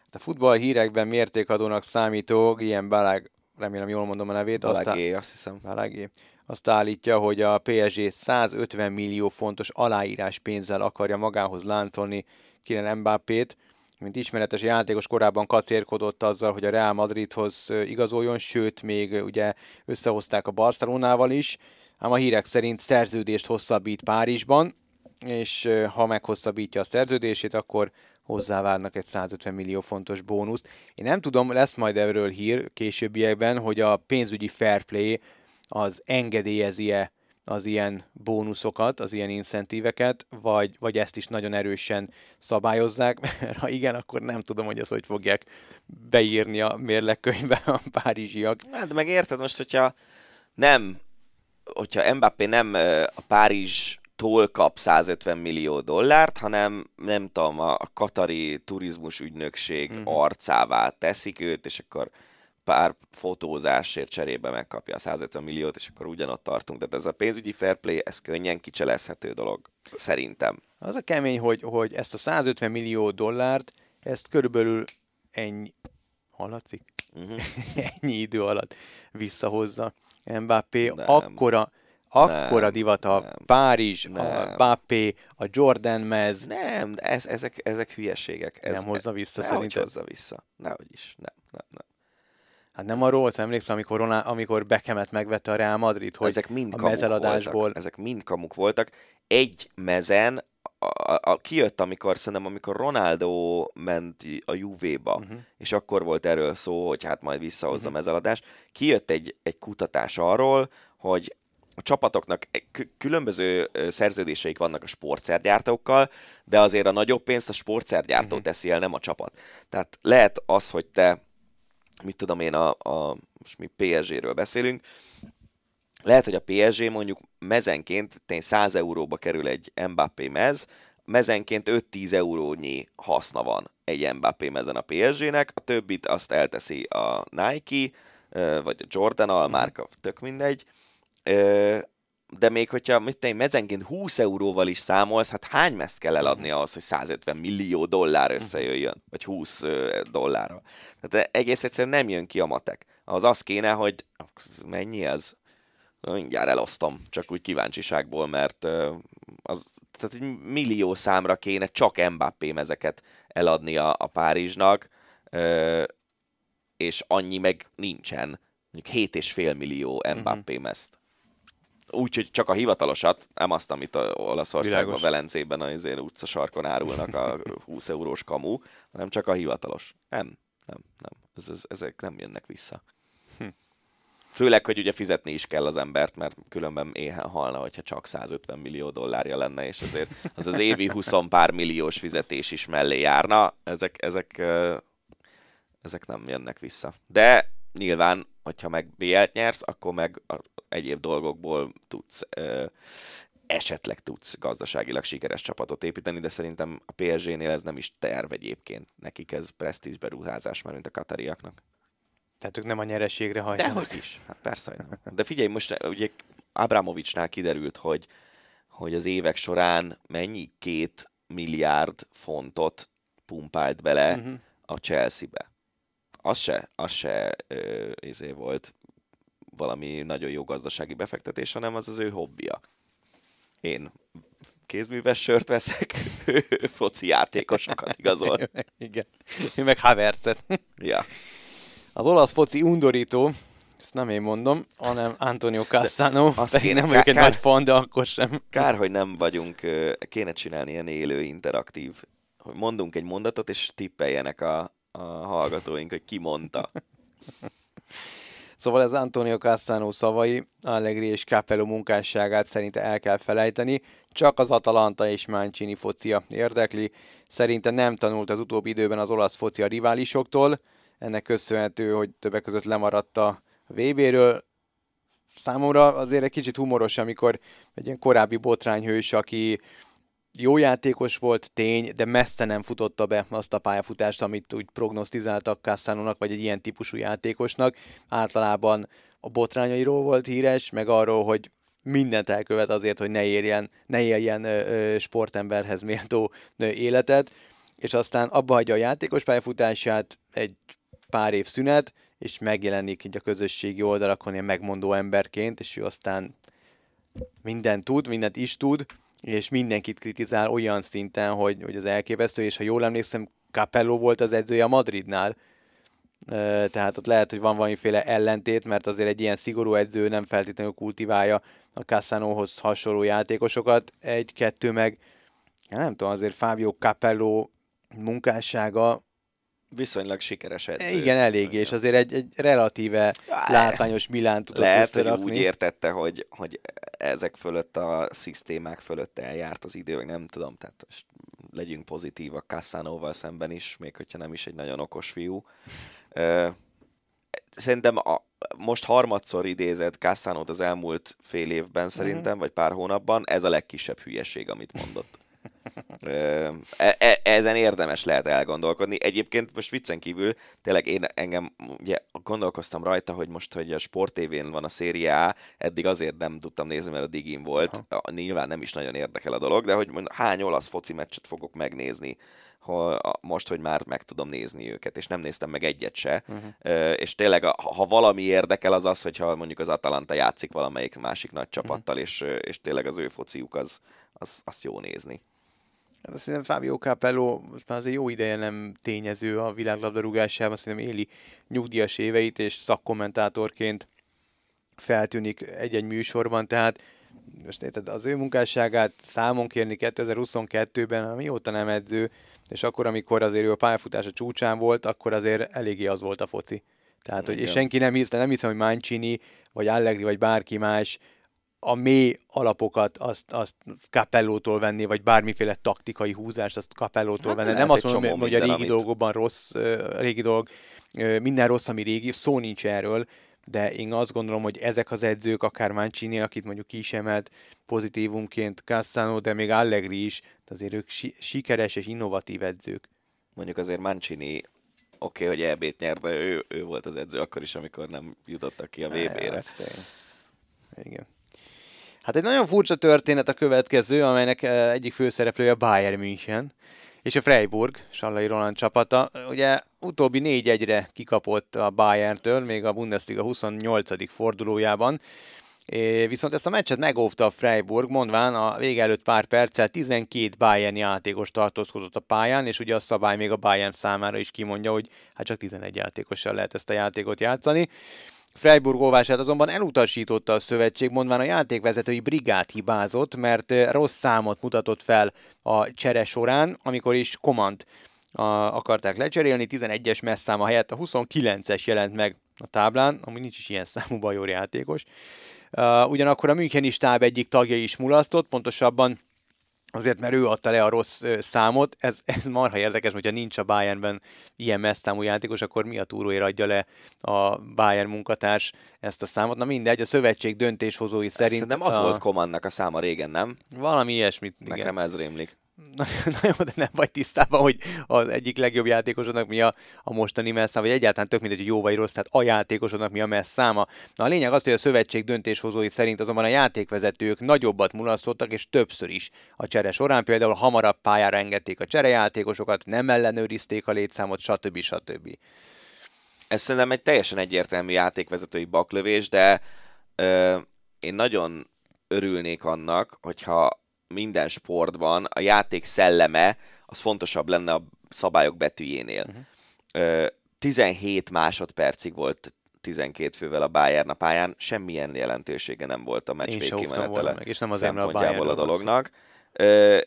Hát a futball hírekben mértékadónak számító ilyen Balag, remélem jól mondom a nevét. Balagé, azt hiszem. Balagé. Azt állítja, hogy a PSG 150 millió fontos aláírás pénzzel akarja magához láncolni Kylian Mbappét. Mint ismeretes játékos korábban kacérkodott azzal, hogy a Real Madridhoz igazoljon, sőt, még ugye összehozták a Barcelonával is ám a hírek szerint szerződést hosszabbít Párizsban, és ha meghosszabbítja a szerződését, akkor hozzávárnak egy 150 millió fontos bónuszt. Én nem tudom, lesz majd erről hír későbbiekben, hogy a pénzügyi fair play az engedélyezi-e az ilyen bónuszokat, az ilyen incentíveket, vagy, vagy ezt is nagyon erősen szabályozzák, mert ha igen, akkor nem tudom, hogy ezt hogy fogják beírni a mérlegkönyvbe a párizsiak. Hát meg érted most, hogyha nem hogyha Mbappé nem a Párizs tól kap 150 millió dollárt, hanem nem tudom, a katari turizmus ügynökség mm-hmm. arcává teszik őt, és akkor pár fotózásért cserébe megkapja a 150 milliót, és akkor ugyanott tartunk. Tehát ez a pénzügyi fair play, ez könnyen kicselezhető dolog, szerintem. Az a kemény, hogy, hogy ezt a 150 millió dollárt, ezt körülbelül ennyi, hallatszik? Uh-huh. ennyi idő alatt visszahozza Mbappé. Nem. Akkora, akkora Nem, divat a nem, Párizs, a nem. Mbappé, a Jordan mez, Nem, ez, ezek, ezek hülyeségek. Ez, nem hozza vissza Nehogy szerintem. hozza vissza. Nehogy is. Nem, nem, nem. Hát nem arról volt, emlékszem, amikor, Ronald, amikor Beckhamet megvette a Real Madrid, hogy ezek mind a mezeladásból... voltak. Ezek mind kamuk voltak. Egy mezen a, a, a, kijött, amikor szerintem, amikor Ronaldo ment a Juve-ba, Mhm. uh-huh. és akkor volt erről szó, hogy hát majd visszahozza Mhm. uh-huh. a mezeladást, kijött egy, egy kutatás arról, hogy a csapatoknak kü- különböző szerződéseik vannak a sportszergyártókkal, de azért a nagyobb pénzt a sportszergyártó Mhm. uh-huh. teszi el, nem a csapat. Tehát lehet az, hogy te, mit tudom én, a, a most mi PSG-ről beszélünk, lehet, hogy a PSG mondjuk mezenként tény 100 euróba kerül egy Mbappé mez, mezenként 5-10 eurónyi haszna van egy Mbappé mezen a PSG-nek, a többit azt elteszi a Nike, vagy a Jordan almárka, tök mindegy. De még hogyha mit tenni, mezenként 20 euróval is számolsz, hát hány mezt kell eladni ahhoz, hogy 150 millió dollár összejöjjön, vagy 20 ö, dollárra. Tehát egész egyszerűen nem jön ki a matek. Az az kéne, hogy mennyi ez? Mindjárt elosztom, csak úgy kíváncsiságból, mert az, tehát egy millió számra kéne csak Mbappé mezeket eladni a, a Párizsnak, és annyi meg nincsen. Mondjuk 7,5 millió Mbappé mezt. Úgyhogy csak a hivatalosat, nem azt, amit a Olaszországban, Világos. Velencében az én utcasarkon árulnak a 20 eurós kamu, hanem csak a hivatalos. Nem, nem, nem. Ez, ez, ezek nem jönnek vissza. Főleg, hogy ugye fizetni is kell az embert, mert különben éhen halna, hogyha csak 150 millió dollárja lenne, és azért az az évi 20 pár milliós fizetés is mellé járna. Ezek, ezek, ezek nem jönnek vissza. De nyilván, hogyha meg BL-t nyersz, akkor meg egyéb dolgokból tudsz esetleg tudsz gazdaságilag sikeres csapatot építeni, de szerintem a PSG-nél ez nem is terv egyébként. Nekik ez presztízs beruházás már, mint a katariaknak. Tehát ők nem a nyereségre hajtanak. Dehogy is. Hát persze, hogy nem. De figyelj, most eh, ugye Abramovicsnál kiderült, hogy, hogy az évek során mennyi két milliárd fontot pumpált bele Mhm. a Chelsea-be. Az se, az se ö, izé volt valami nagyon jó gazdasági befektetés, hanem az az ő hobbija. Én kézműves sört veszek, foci játékosokat igazol. Igen. Ő meg Havertzet. Ja. Az olasz foci undorító, ezt nem én mondom, hanem Antonio Castano, azt pedig kéne- nem vagyok egy kár- nagy fan, de akkor sem. Kár, hogy nem vagyunk, kéne csinálni ilyen élő, interaktív, hogy mondunk egy mondatot, és tippeljenek a, a hallgatóink, hogy ki mondta. Szóval ez Antonio Castano szavai, Allegri és Capello munkásságát szerinte el kell felejteni, csak az Atalanta és Mancini focia érdekli. Szerinte nem tanult az utóbbi időben az olasz foci a riválisoktól, ennek köszönhető, hogy többek között lemaradt a VB-ről. Számomra azért egy kicsit humoros, amikor egy ilyen korábbi botrányhős, aki jó játékos volt, tény, de messze nem futotta be azt a pályafutást, amit úgy prognosztizáltak Cassano-nak, vagy egy ilyen típusú játékosnak. Általában a botrányairól volt híres, meg arról, hogy mindent elkövet azért, hogy ne érjen, ne éljen ö, sportemberhez méltó ö, életet, és aztán abba hagyja a játékos pályafutását, egy pár év szünet, és megjelenik így a közösségi oldalakon ilyen megmondó emberként, és ő aztán mindent tud, mindent is tud, és mindenkit kritizál olyan szinten, hogy, hogy az elképesztő, és ha jól emlékszem, Capello volt az edzője a Madridnál, tehát ott lehet, hogy van valamiféle ellentét, mert azért egy ilyen szigorú edző nem feltétlenül kultiválja a Cassanohoz hasonló játékosokat, egy-kettő meg, nem tudom, azért Fábio Capello munkássága Viszonylag sikeres edző. igen, elég, és azért egy, egy relatíve látványos Milán tudott Lehet, hogy úgy értette, hogy, hogy ezek fölött a szisztémák fölött eljárt az idő, nem tudom, tehát most legyünk pozitívak Cassanóval szemben is, még hogyha nem is egy nagyon okos fiú. Szerintem a, most harmadszor idézett Cassanót az elmúlt fél évben szerintem, vagy pár hónapban, ez a legkisebb hülyeség, amit mondott. E- e- ezen érdemes lehet elgondolkodni. Egyébként most viccen kívül tényleg én engem ugye gondolkoztam rajta, hogy most, hogy a Sport TV-n van a Serie A, eddig azért nem tudtam nézni, mert a Digin volt. A, nyilván nem is nagyon érdekel a dolog, de hogy hány olasz foci meccset fogok megnézni most, hogy már meg tudom nézni őket, és nem néztem meg egyet se. Uh-huh. És tényleg, ha valami érdekel, az az, hogyha mondjuk az Atalanta játszik valamelyik másik nagy csapattal, és, ö, és tényleg az ő fociuk az, az, azt jó nézni. Hát azt Szerintem Fábio Capello most már azért jó ideje nem tényező a világlabdarúgásában, szerintem éli nyugdíjas éveit, és szakkommentátorként feltűnik egy-egy műsorban, tehát most érted, az ő munkásságát számon kérni 2022-ben, mióta nem edző, és akkor, amikor azért ő a pályafutása csúcsán volt, akkor azért eléggé az volt a foci. Tehát, hogy, és senki nem hisz, nem hiszem, hogy Mancini, vagy Allegri, vagy bárki más a mély alapokat azt, azt Capellótól venni, vagy bármiféle taktikai húzást azt Capellótól Hát venni. Nem azt mondom, hogy a régi amit- dolgokban rossz, a régi dolog, minden rossz, ami régi, szó nincs erről, de én azt gondolom, hogy ezek az edzők, akár Mancini, akit mondjuk ki is emelt pozitívumként, Cassano, de még Allegri is, de azért ők si- sikeres és innovatív edzők. Mondjuk azért Mancini oké, okay, hogy EB-t nyert, de ő, ő volt az edző akkor is, amikor nem jutottak ki a VB-re. Tény. Igen. Hát egy nagyon furcsa történet a következő, amelynek eh, egyik főszereplője Bayern München, és a Freiburg, Sallai Roland csapata. Ugye utóbbi 4-1-re kikapott a Bayerntől, még a Bundesliga 28. fordulójában. É, viszont ezt a meccset megóvta a Freiburg, mondván a vége előtt pár perccel 12 Bayern játékos tartózkodott a pályán, és ugye a szabály még a Bayern számára is kimondja, hogy hát csak 11 játékossal lehet ezt a játékot játszani. Freiburg óvását azonban elutasította a szövetség, mondván a játékvezetői brigát hibázott, mert eh, rossz számot mutatott fel a csere során, amikor is Komant a, akarták lecserélni, 11-es messzáma helyett a 29-es jelent meg a táblán, ami nincs is ilyen számú bajor játékos. Uh, ugyanakkor a Müncheni stáb egyik tagja is mulasztott, pontosabban azért, mert ő adta le a rossz számot. Ez, ez marha érdekes, hogyha nincs a Bayernben ilyen messzámú játékos, akkor mi a túróért adja le a Bayern munkatárs ezt a számot. Na mindegy, a szövetség döntéshozói szerint... Szerintem az a, volt Komannak a száma régen, nem? Valami ilyesmit, igen. Nekem ez rémlik. Na, na jó, de nem vagy tisztában, hogy az egyik legjobb játékosodnak mi a, a mostani messzáma, vagy egyáltalán tök mindegy, hogy jó vagy rossz, tehát a játékosodnak mi a messzáma. Na a lényeg az, hogy a szövetség döntéshozói szerint azonban a játékvezetők nagyobbat mulasztottak, és többször is a csere során, például hamarabb pályára engedték a cserejátékosokat, nem ellenőrizték a létszámot, stb. stb. Ez szerintem egy teljesen egyértelmű játékvezetői baklövés, de ö, én nagyon örülnék annak, hogyha minden sportban a játék szelleme az fontosabb lenne a szabályok betűjénél. Mhm. Ö, 17 másodpercig volt 12 fővel a Bayern a pályán, semmilyen jelentősége nem volt a meccs végkimenetele meg, és nem azért, a szempontjából a szó. dolognak. Ö,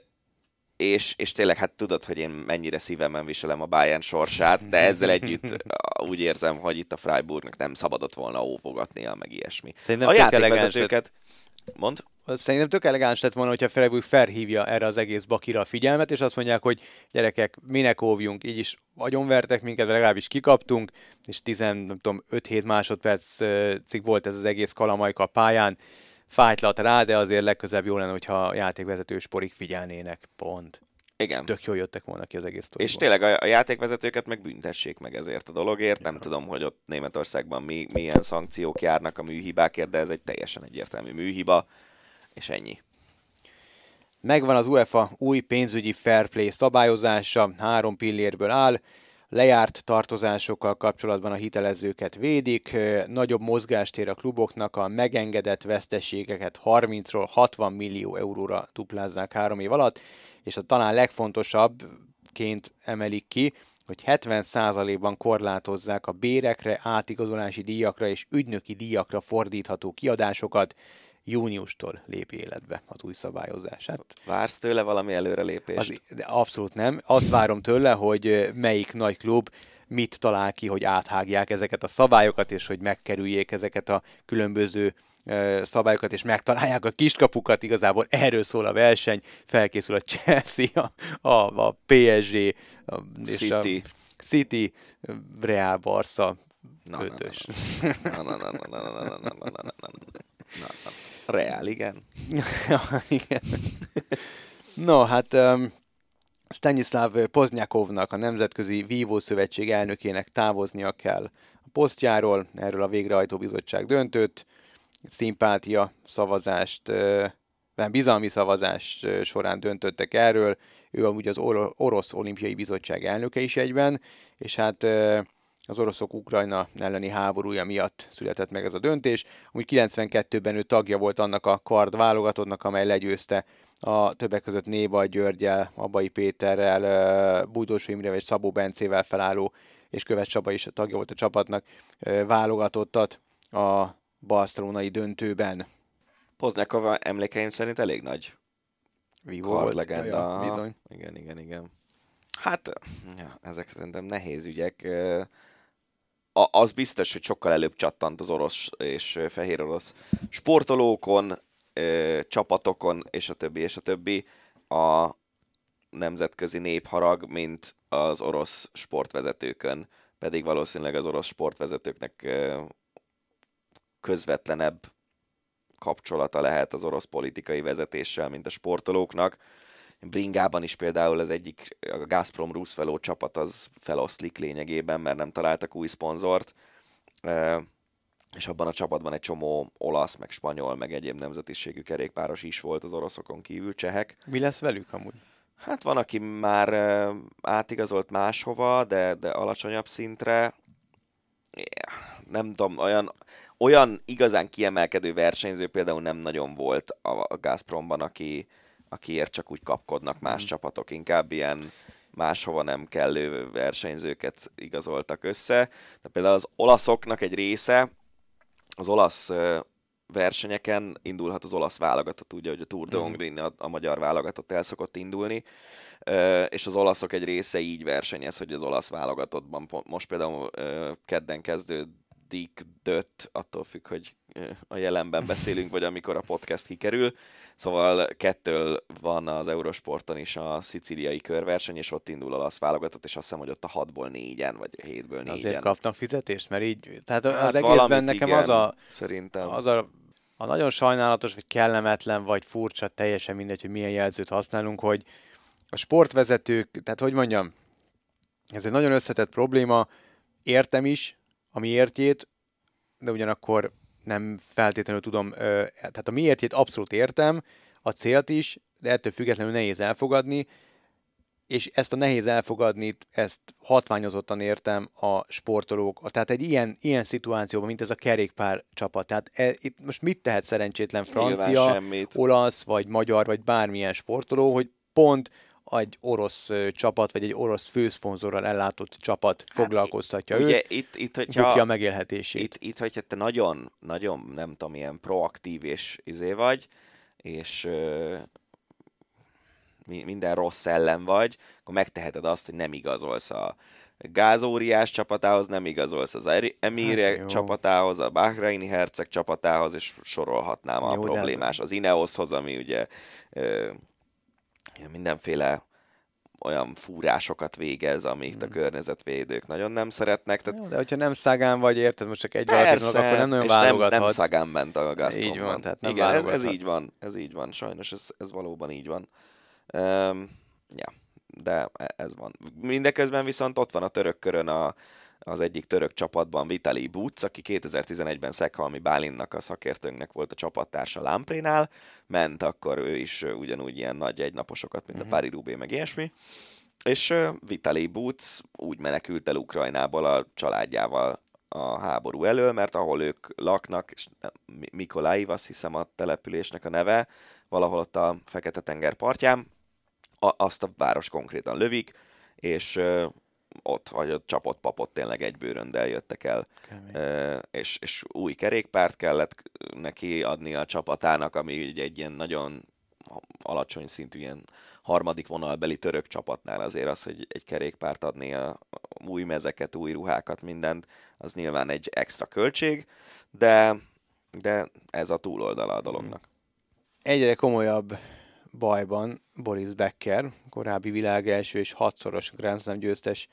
és, és tényleg, hát tudod, hogy én mennyire szívemen viselem a Bayern sorsát, de ezzel együtt a- úgy érzem, hogy itt a Freiburgnak nem szabadott volna óvogatnia, meg ilyesmi. Szerintem a játékvezetőket... Mond? Szerintem tök elegáns lett volna, hogyha Freiburg felhívja erre az egész bakira a figyelmet, és azt mondják, hogy gyerekek, minek óvjunk, így is agyonvertek minket, legalábbis kikaptunk, és 10, nem tudom, 5-7 másodpercig volt ez az egész kalamajka a pályán, fájtlat rá, de azért legközelebb jó lenne, hogyha a játékvezető sporik figyelnének, pont. Igen. Tök jól jöttek volna ki az egész És sztoriból. tényleg a, a játékvezetőket meg büntessék meg ezért a dologért. Nem tudom, hogy ott Németországban mi, milyen szankciók járnak a műhibákért, de ez egy teljesen egyértelmű műhiba, és ennyi. Megvan az UEFA új pénzügyi fair play szabályozása, három pillérből áll, lejárt tartozásokkal kapcsolatban a hitelezőket védik, nagyobb mozgástér a kluboknak, a megengedett veszteségeket 30-ról 60 millió euróra duplázzák három év alatt, és a talán legfontosabbként emelik ki, hogy 70%-ban korlátozzák a bérekre, átigazolási díjakra és ügynöki díjakra fordítható kiadásokat, júniustól lép életbe az új szabályozás. Hát Vársz tőle valami előrelépést? az, de abszolút nem. Azt várom tőle, hogy melyik nagy klub mit talál ki, hogy áthágják ezeket a szabályokat, és hogy megkerüljék ezeket a különböző szabályokat, és megtalálják a kiskapukat. Igazából erről szól a verseny. Felkészül a Chelsea, a, a, a PSG, a, és City. a City, Real, Barca, na, ötös. Na, na, na, na, na, na, na, na, na, na, na, na, na, na. Reál, igen. Igen. No, hát um, Stanislav Poznyakovnak, a Nemzetközi Vívó Szövetség elnökének távoznia kell a posztjáról, erről a végrehajtó bizottság döntött, szimpátia szavazást, nem bizalmi szavazás során döntöttek erről, ő amúgy az Orosz Olimpiai Bizottság elnöke is egyben, és hát az oroszok Ukrajna elleni háborúja miatt született meg ez a döntés. Úgy 92-ben ő tagja volt annak a kard válogatottnak, amely legyőzte a többek között Néba Györgyel, Abai Péterrel, Bújdósó Imre és Szabó Bencével felálló, és Követ Csaba is tagja volt a csapatnak, válogatottat a barcelonai döntőben. Poznyakova emlékeim szerint elég nagy Vívó legenda. Ja, bizony. Igen, igen, igen. Hát, ja, ezek szerintem nehéz ügyek. A, az biztos, hogy sokkal előbb csattant az orosz és fehér orosz sportolókon, csapatokon, és a többi, és a többi a nemzetközi népharag, mint az orosz sportvezetőkön. Pedig valószínűleg az orosz sportvezetőknek közvetlenebb kapcsolata lehet az orosz politikai vezetéssel, mint a sportolóknak. Bringában is például az egyik, a Gazprom Roosevelt csapat az feloszlik lényegében, mert nem találtak új szponzort, és abban a csapatban egy csomó olasz, meg spanyol, meg egyéb nemzetiségű kerékpáros is volt az oroszokon kívül, csehek. Mi lesz velük amúgy? Hát van, aki már átigazolt máshova, de, de alacsonyabb szintre. Nem tudom, olyan, olyan igazán kiemelkedő versenyző például nem nagyon volt a, a Gazpromban, aki, akiért csak úgy kapkodnak más mm. csapatok, inkább ilyen máshova nem kellő versenyzőket igazoltak össze. De például az olaszoknak egy része, az olasz versenyeken indulhat az olasz válogatott, ugye, hogy a Tour de mhm. Hongrie, a, a magyar válogatott el szokott indulni, és az olaszok egy része így versenyez, hogy az olasz válogatottban most például kedden kezdő Dick Dött, attól függ, hogy a jelenben beszélünk, vagy amikor a podcast kikerül. Szóval kettől van az Eurosporton is a szicíliai körverseny, és ott indul a olasz válogatott, és azt hiszem, hogy ott a hatból négyen, vagy hétből négyen. Azért kapnak fizetést, mert így, tehát hát az egészben nekem igen, az a, szerintem. az a, a nagyon sajnálatos, vagy kellemetlen, vagy furcsa, teljesen mindegy, hogy milyen jelzőt használunk, hogy a sportvezetők, tehát hogy mondjam, ez egy nagyon összetett probléma, értem is, a miértjét, de ugyanakkor nem feltétlenül tudom, tehát a miértjét abszolút értem, a célt is, de ettől függetlenül nehéz elfogadni, és ezt a nehéz elfogadni, ezt hatványozottan értem a sportolók. Tehát egy ilyen, ilyen szituációban, mint ez a kerékpár csapat. Tehát e, itt most mit tehet szerencsétlen francia, olasz, vagy magyar, vagy bármilyen sportoló, hogy pont egy orosz csapat, vagy egy orosz főszponzorral ellátott csapat hát foglalkoztatja ugye őt, itt, itt, hogyha, a megélhetését. Itt, itt, hogyha te nagyon, nagyon, nem tudom, ilyen proaktív és izé vagy, és ö, minden rossz ellen vagy, akkor megteheted azt, hogy nem igazolsz a gázóriás csapatához, nem igazolsz az Emire hát, csapatához, a Bahreini herceg csapatához, és sorolhatnám a jó, problémás. De... Az Ineoshoz, ami ugye ö, mindenféle olyan fúrásokat végez, amit hmm. a környezetvédők nagyon nem szeretnek. Tehát... Jó, de hogyha nem szagán vagy, érted, most csak egy Persze, akkor nem nagyon válogathat. Nem, nem szagán ment a Gazpromban. Így van, tehát nem Igen, ez, ez, így van, ez így van, sajnos ez, ez valóban így van. Um, ja, de e, ez van. Mindeközben viszont ott van a török körön a, az egyik török csapatban Vitali Buc, aki 2011-ben Szekhalmi Bálinnak, a szakértőnknek volt a csapattársa Lamprénál, ment akkor ő is ugyanúgy ilyen nagy egynaposokat, mint uh-huh. a mhm. Pári Rubé, meg ilyesmi. És Vitali Buc úgy menekült el Ukrajnából a családjával a háború elől, mert ahol ők laknak, és Mikolaiv, azt hiszem a településnek a neve, valahol ott a Fekete-tenger partján, azt a város konkrétan lövik, és ott, vagy ott csapott papot tényleg egy bőröndel jöttek el, e, és, és új kerékpárt kellett neki adni a csapatának, ami ugye egy ilyen nagyon alacsony szintű ilyen harmadik vonalbeli török csapatnál azért az, hogy egy kerékpárt adni a új mezeket, új ruhákat, mindent, az nyilván egy extra költség, de, de ez a túloldala a dolognak. Egyre komolyabb bajban Boris Becker, korábbi világ első és hatszoros Grand Slam győztes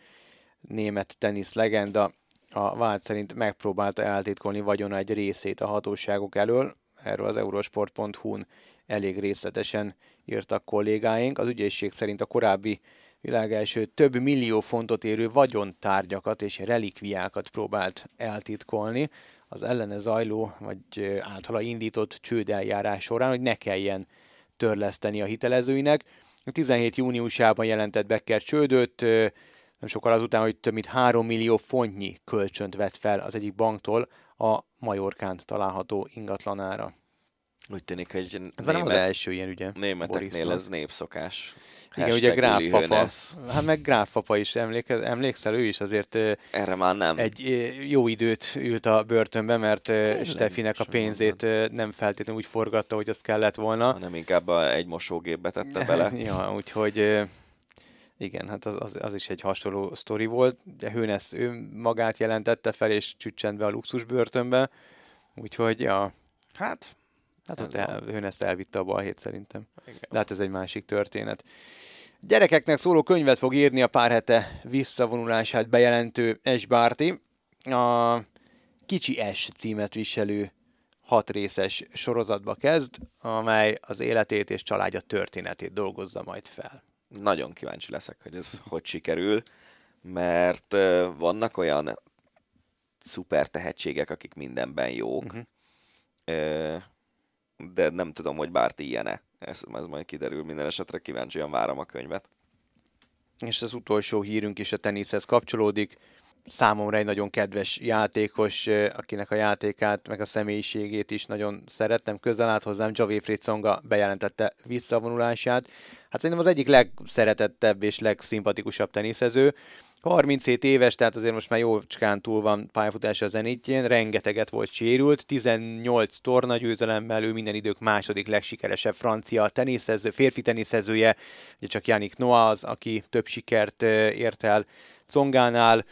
német tenisz legenda, a vált szerint megpróbálta eltitkolni vagyona egy részét a hatóságok elől. Erről az eurosport.hu-n elég részletesen írtak kollégáink. Az ügyészség szerint a korábbi világ első több millió fontot érő vagyontárgyakat és relikviákat próbált eltitkolni az ellene zajló, vagy általa indított csődeljárás során, hogy ne kelljen törleszteni a hitelezőinek. 17 júniusában jelentett Becker csődöt, nem sokkal azután, hogy több mint 3 millió fontnyi kölcsönt vett fel az egyik banktól a Majorkán található ingatlanára. Úgy tűnik, hogy Ez német, nem az első ilyen ügye. Németeknél Borisnak. ez népszokás. Igen, ugye Gráf papa, hát meg Gráf papa is emléke, emlékszel, ő is azért Erre már nem. egy jó időt ült a börtönbe, mert Tényleg, Stefinek a pénzét mondod. nem feltétlenül úgy forgatta, hogy az kellett volna. Nem inkább egy mosógépbe tette bele. ja, úgyhogy igen, hát az, az, az is egy hasonló sztori volt. De Hőnesz ő magát jelentette fel, és csüccsent be a luxusbörtönbe. Úgyhogy, ja, hát Hát ott el, Hőnesz elvitte a balhét szerintem. Igen. De hát ez egy másik történet. Gyerekeknek szóló könyvet fog írni a pár hete visszavonulását bejelentő S. Bárti. A Kicsi S címet viselő hat részes sorozatba kezd, amely az életét és családja történetét dolgozza majd fel. Nagyon kíváncsi leszek, hogy ez hogy sikerül, mert vannak olyan szuper tehetségek, akik mindenben jók. Uh-huh de nem tudom, hogy Bárti ilyene. Ez, ez majd kiderül minden esetre, kíváncsian várom a könyvet. És az utolsó hírünk is a teniszhez kapcsolódik. Számomra egy nagyon kedves játékos, akinek a játékát, meg a személyiségét is nagyon szerettem. Közel állt hozzám, Javi Fritzonga bejelentette visszavonulását. Hát szerintem az egyik legszeretettebb és legszimpatikusabb teniszező. 37 éves, tehát azért most már jócskán túl van pályafutása a zenítjén, rengeteget volt sérült, 18 torna győzelemmel, ő minden idők második legsikeresebb francia teniszező, férfi teniszezője, ugye csak Janik Noah az, aki több sikert ért el Congánál,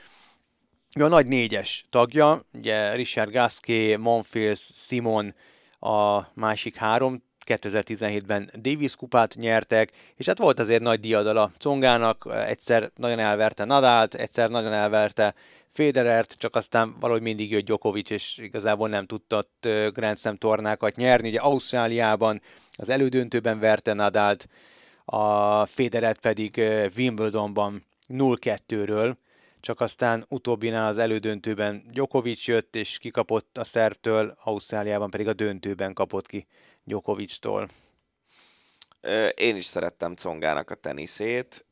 ő a nagy négyes tagja, ugye Richard Gasquet, Monfils, Simon a másik három 2017-ben Davis kupát nyertek, és hát volt azért nagy diadal a Congának, egyszer nagyon elverte Nadált, egyszer nagyon elverte Federert, csak aztán valahogy mindig jött Djokovic, és igazából nem tudta Grand Slam tornákat nyerni. Ugye Ausztráliában az elődöntőben verte Nadált, a Federert pedig Wimbledonban 0-2-ről, csak aztán utóbbinál az elődöntőben Djokovic jött, és kikapott a szerbtől, Ausztráliában pedig a döntőben kapott ki Djokovic-tól. Én is szerettem Congának a teniszét.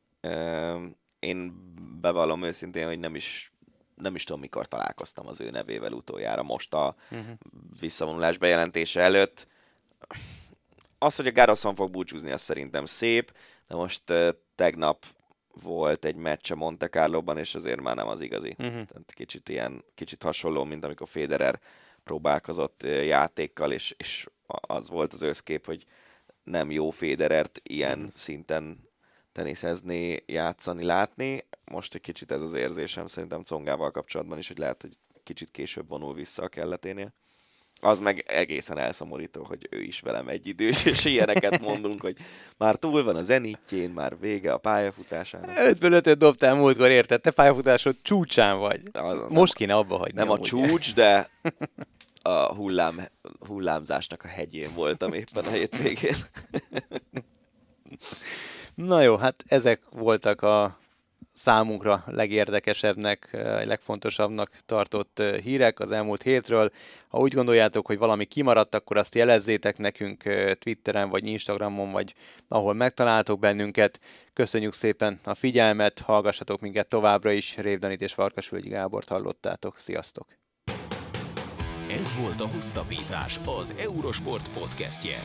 Én bevallom őszintén, hogy nem is, nem is tudom, mikor találkoztam az ő nevével utoljára, most a uh-huh. visszavonulás bejelentése előtt. Az, hogy a Garrison fog búcsúzni, az szerintem szép, de most tegnap volt egy meccs a Monte Carlo-ban, és azért már nem az igazi. Uh-huh. Tehát kicsit ilyen, kicsit hasonló, mint amikor Federer próbálkozott játékkal, és, és az volt az összkép, hogy nem jó Federert ilyen uh-huh. szinten teniszezni, játszani, látni. Most egy kicsit ez az érzésem szerintem Congával kapcsolatban is, hogy lehet, hogy kicsit később vonul vissza a kelleténél az meg egészen elszomorító, hogy ő is velem egy idős, és ilyeneket mondunk, hogy már túl van a zenítjén, már vége a pályafutásának. 5 5 dobtál múltkor, érted? Te pályafutásod csúcsán vagy. Az, Most kéne abba hagyni. Nem a csúcs, de a hullám, hullámzásnak a hegyén voltam éppen a hétvégén. Na jó, hát ezek voltak a számunkra legérdekesebbnek, legfontosabbnak tartott hírek az elmúlt hétről. Ha úgy gondoljátok, hogy valami kimaradt, akkor azt jelezzétek nekünk Twitteren, vagy Instagramon, vagy ahol megtaláltok bennünket. Köszönjük szépen a figyelmet, hallgassatok minket továbbra is. Révdanit és Farkasvölgyi Gábort hallottátok. Sziasztok! Ez volt a Hosszabbítás, az Eurosport podcastje.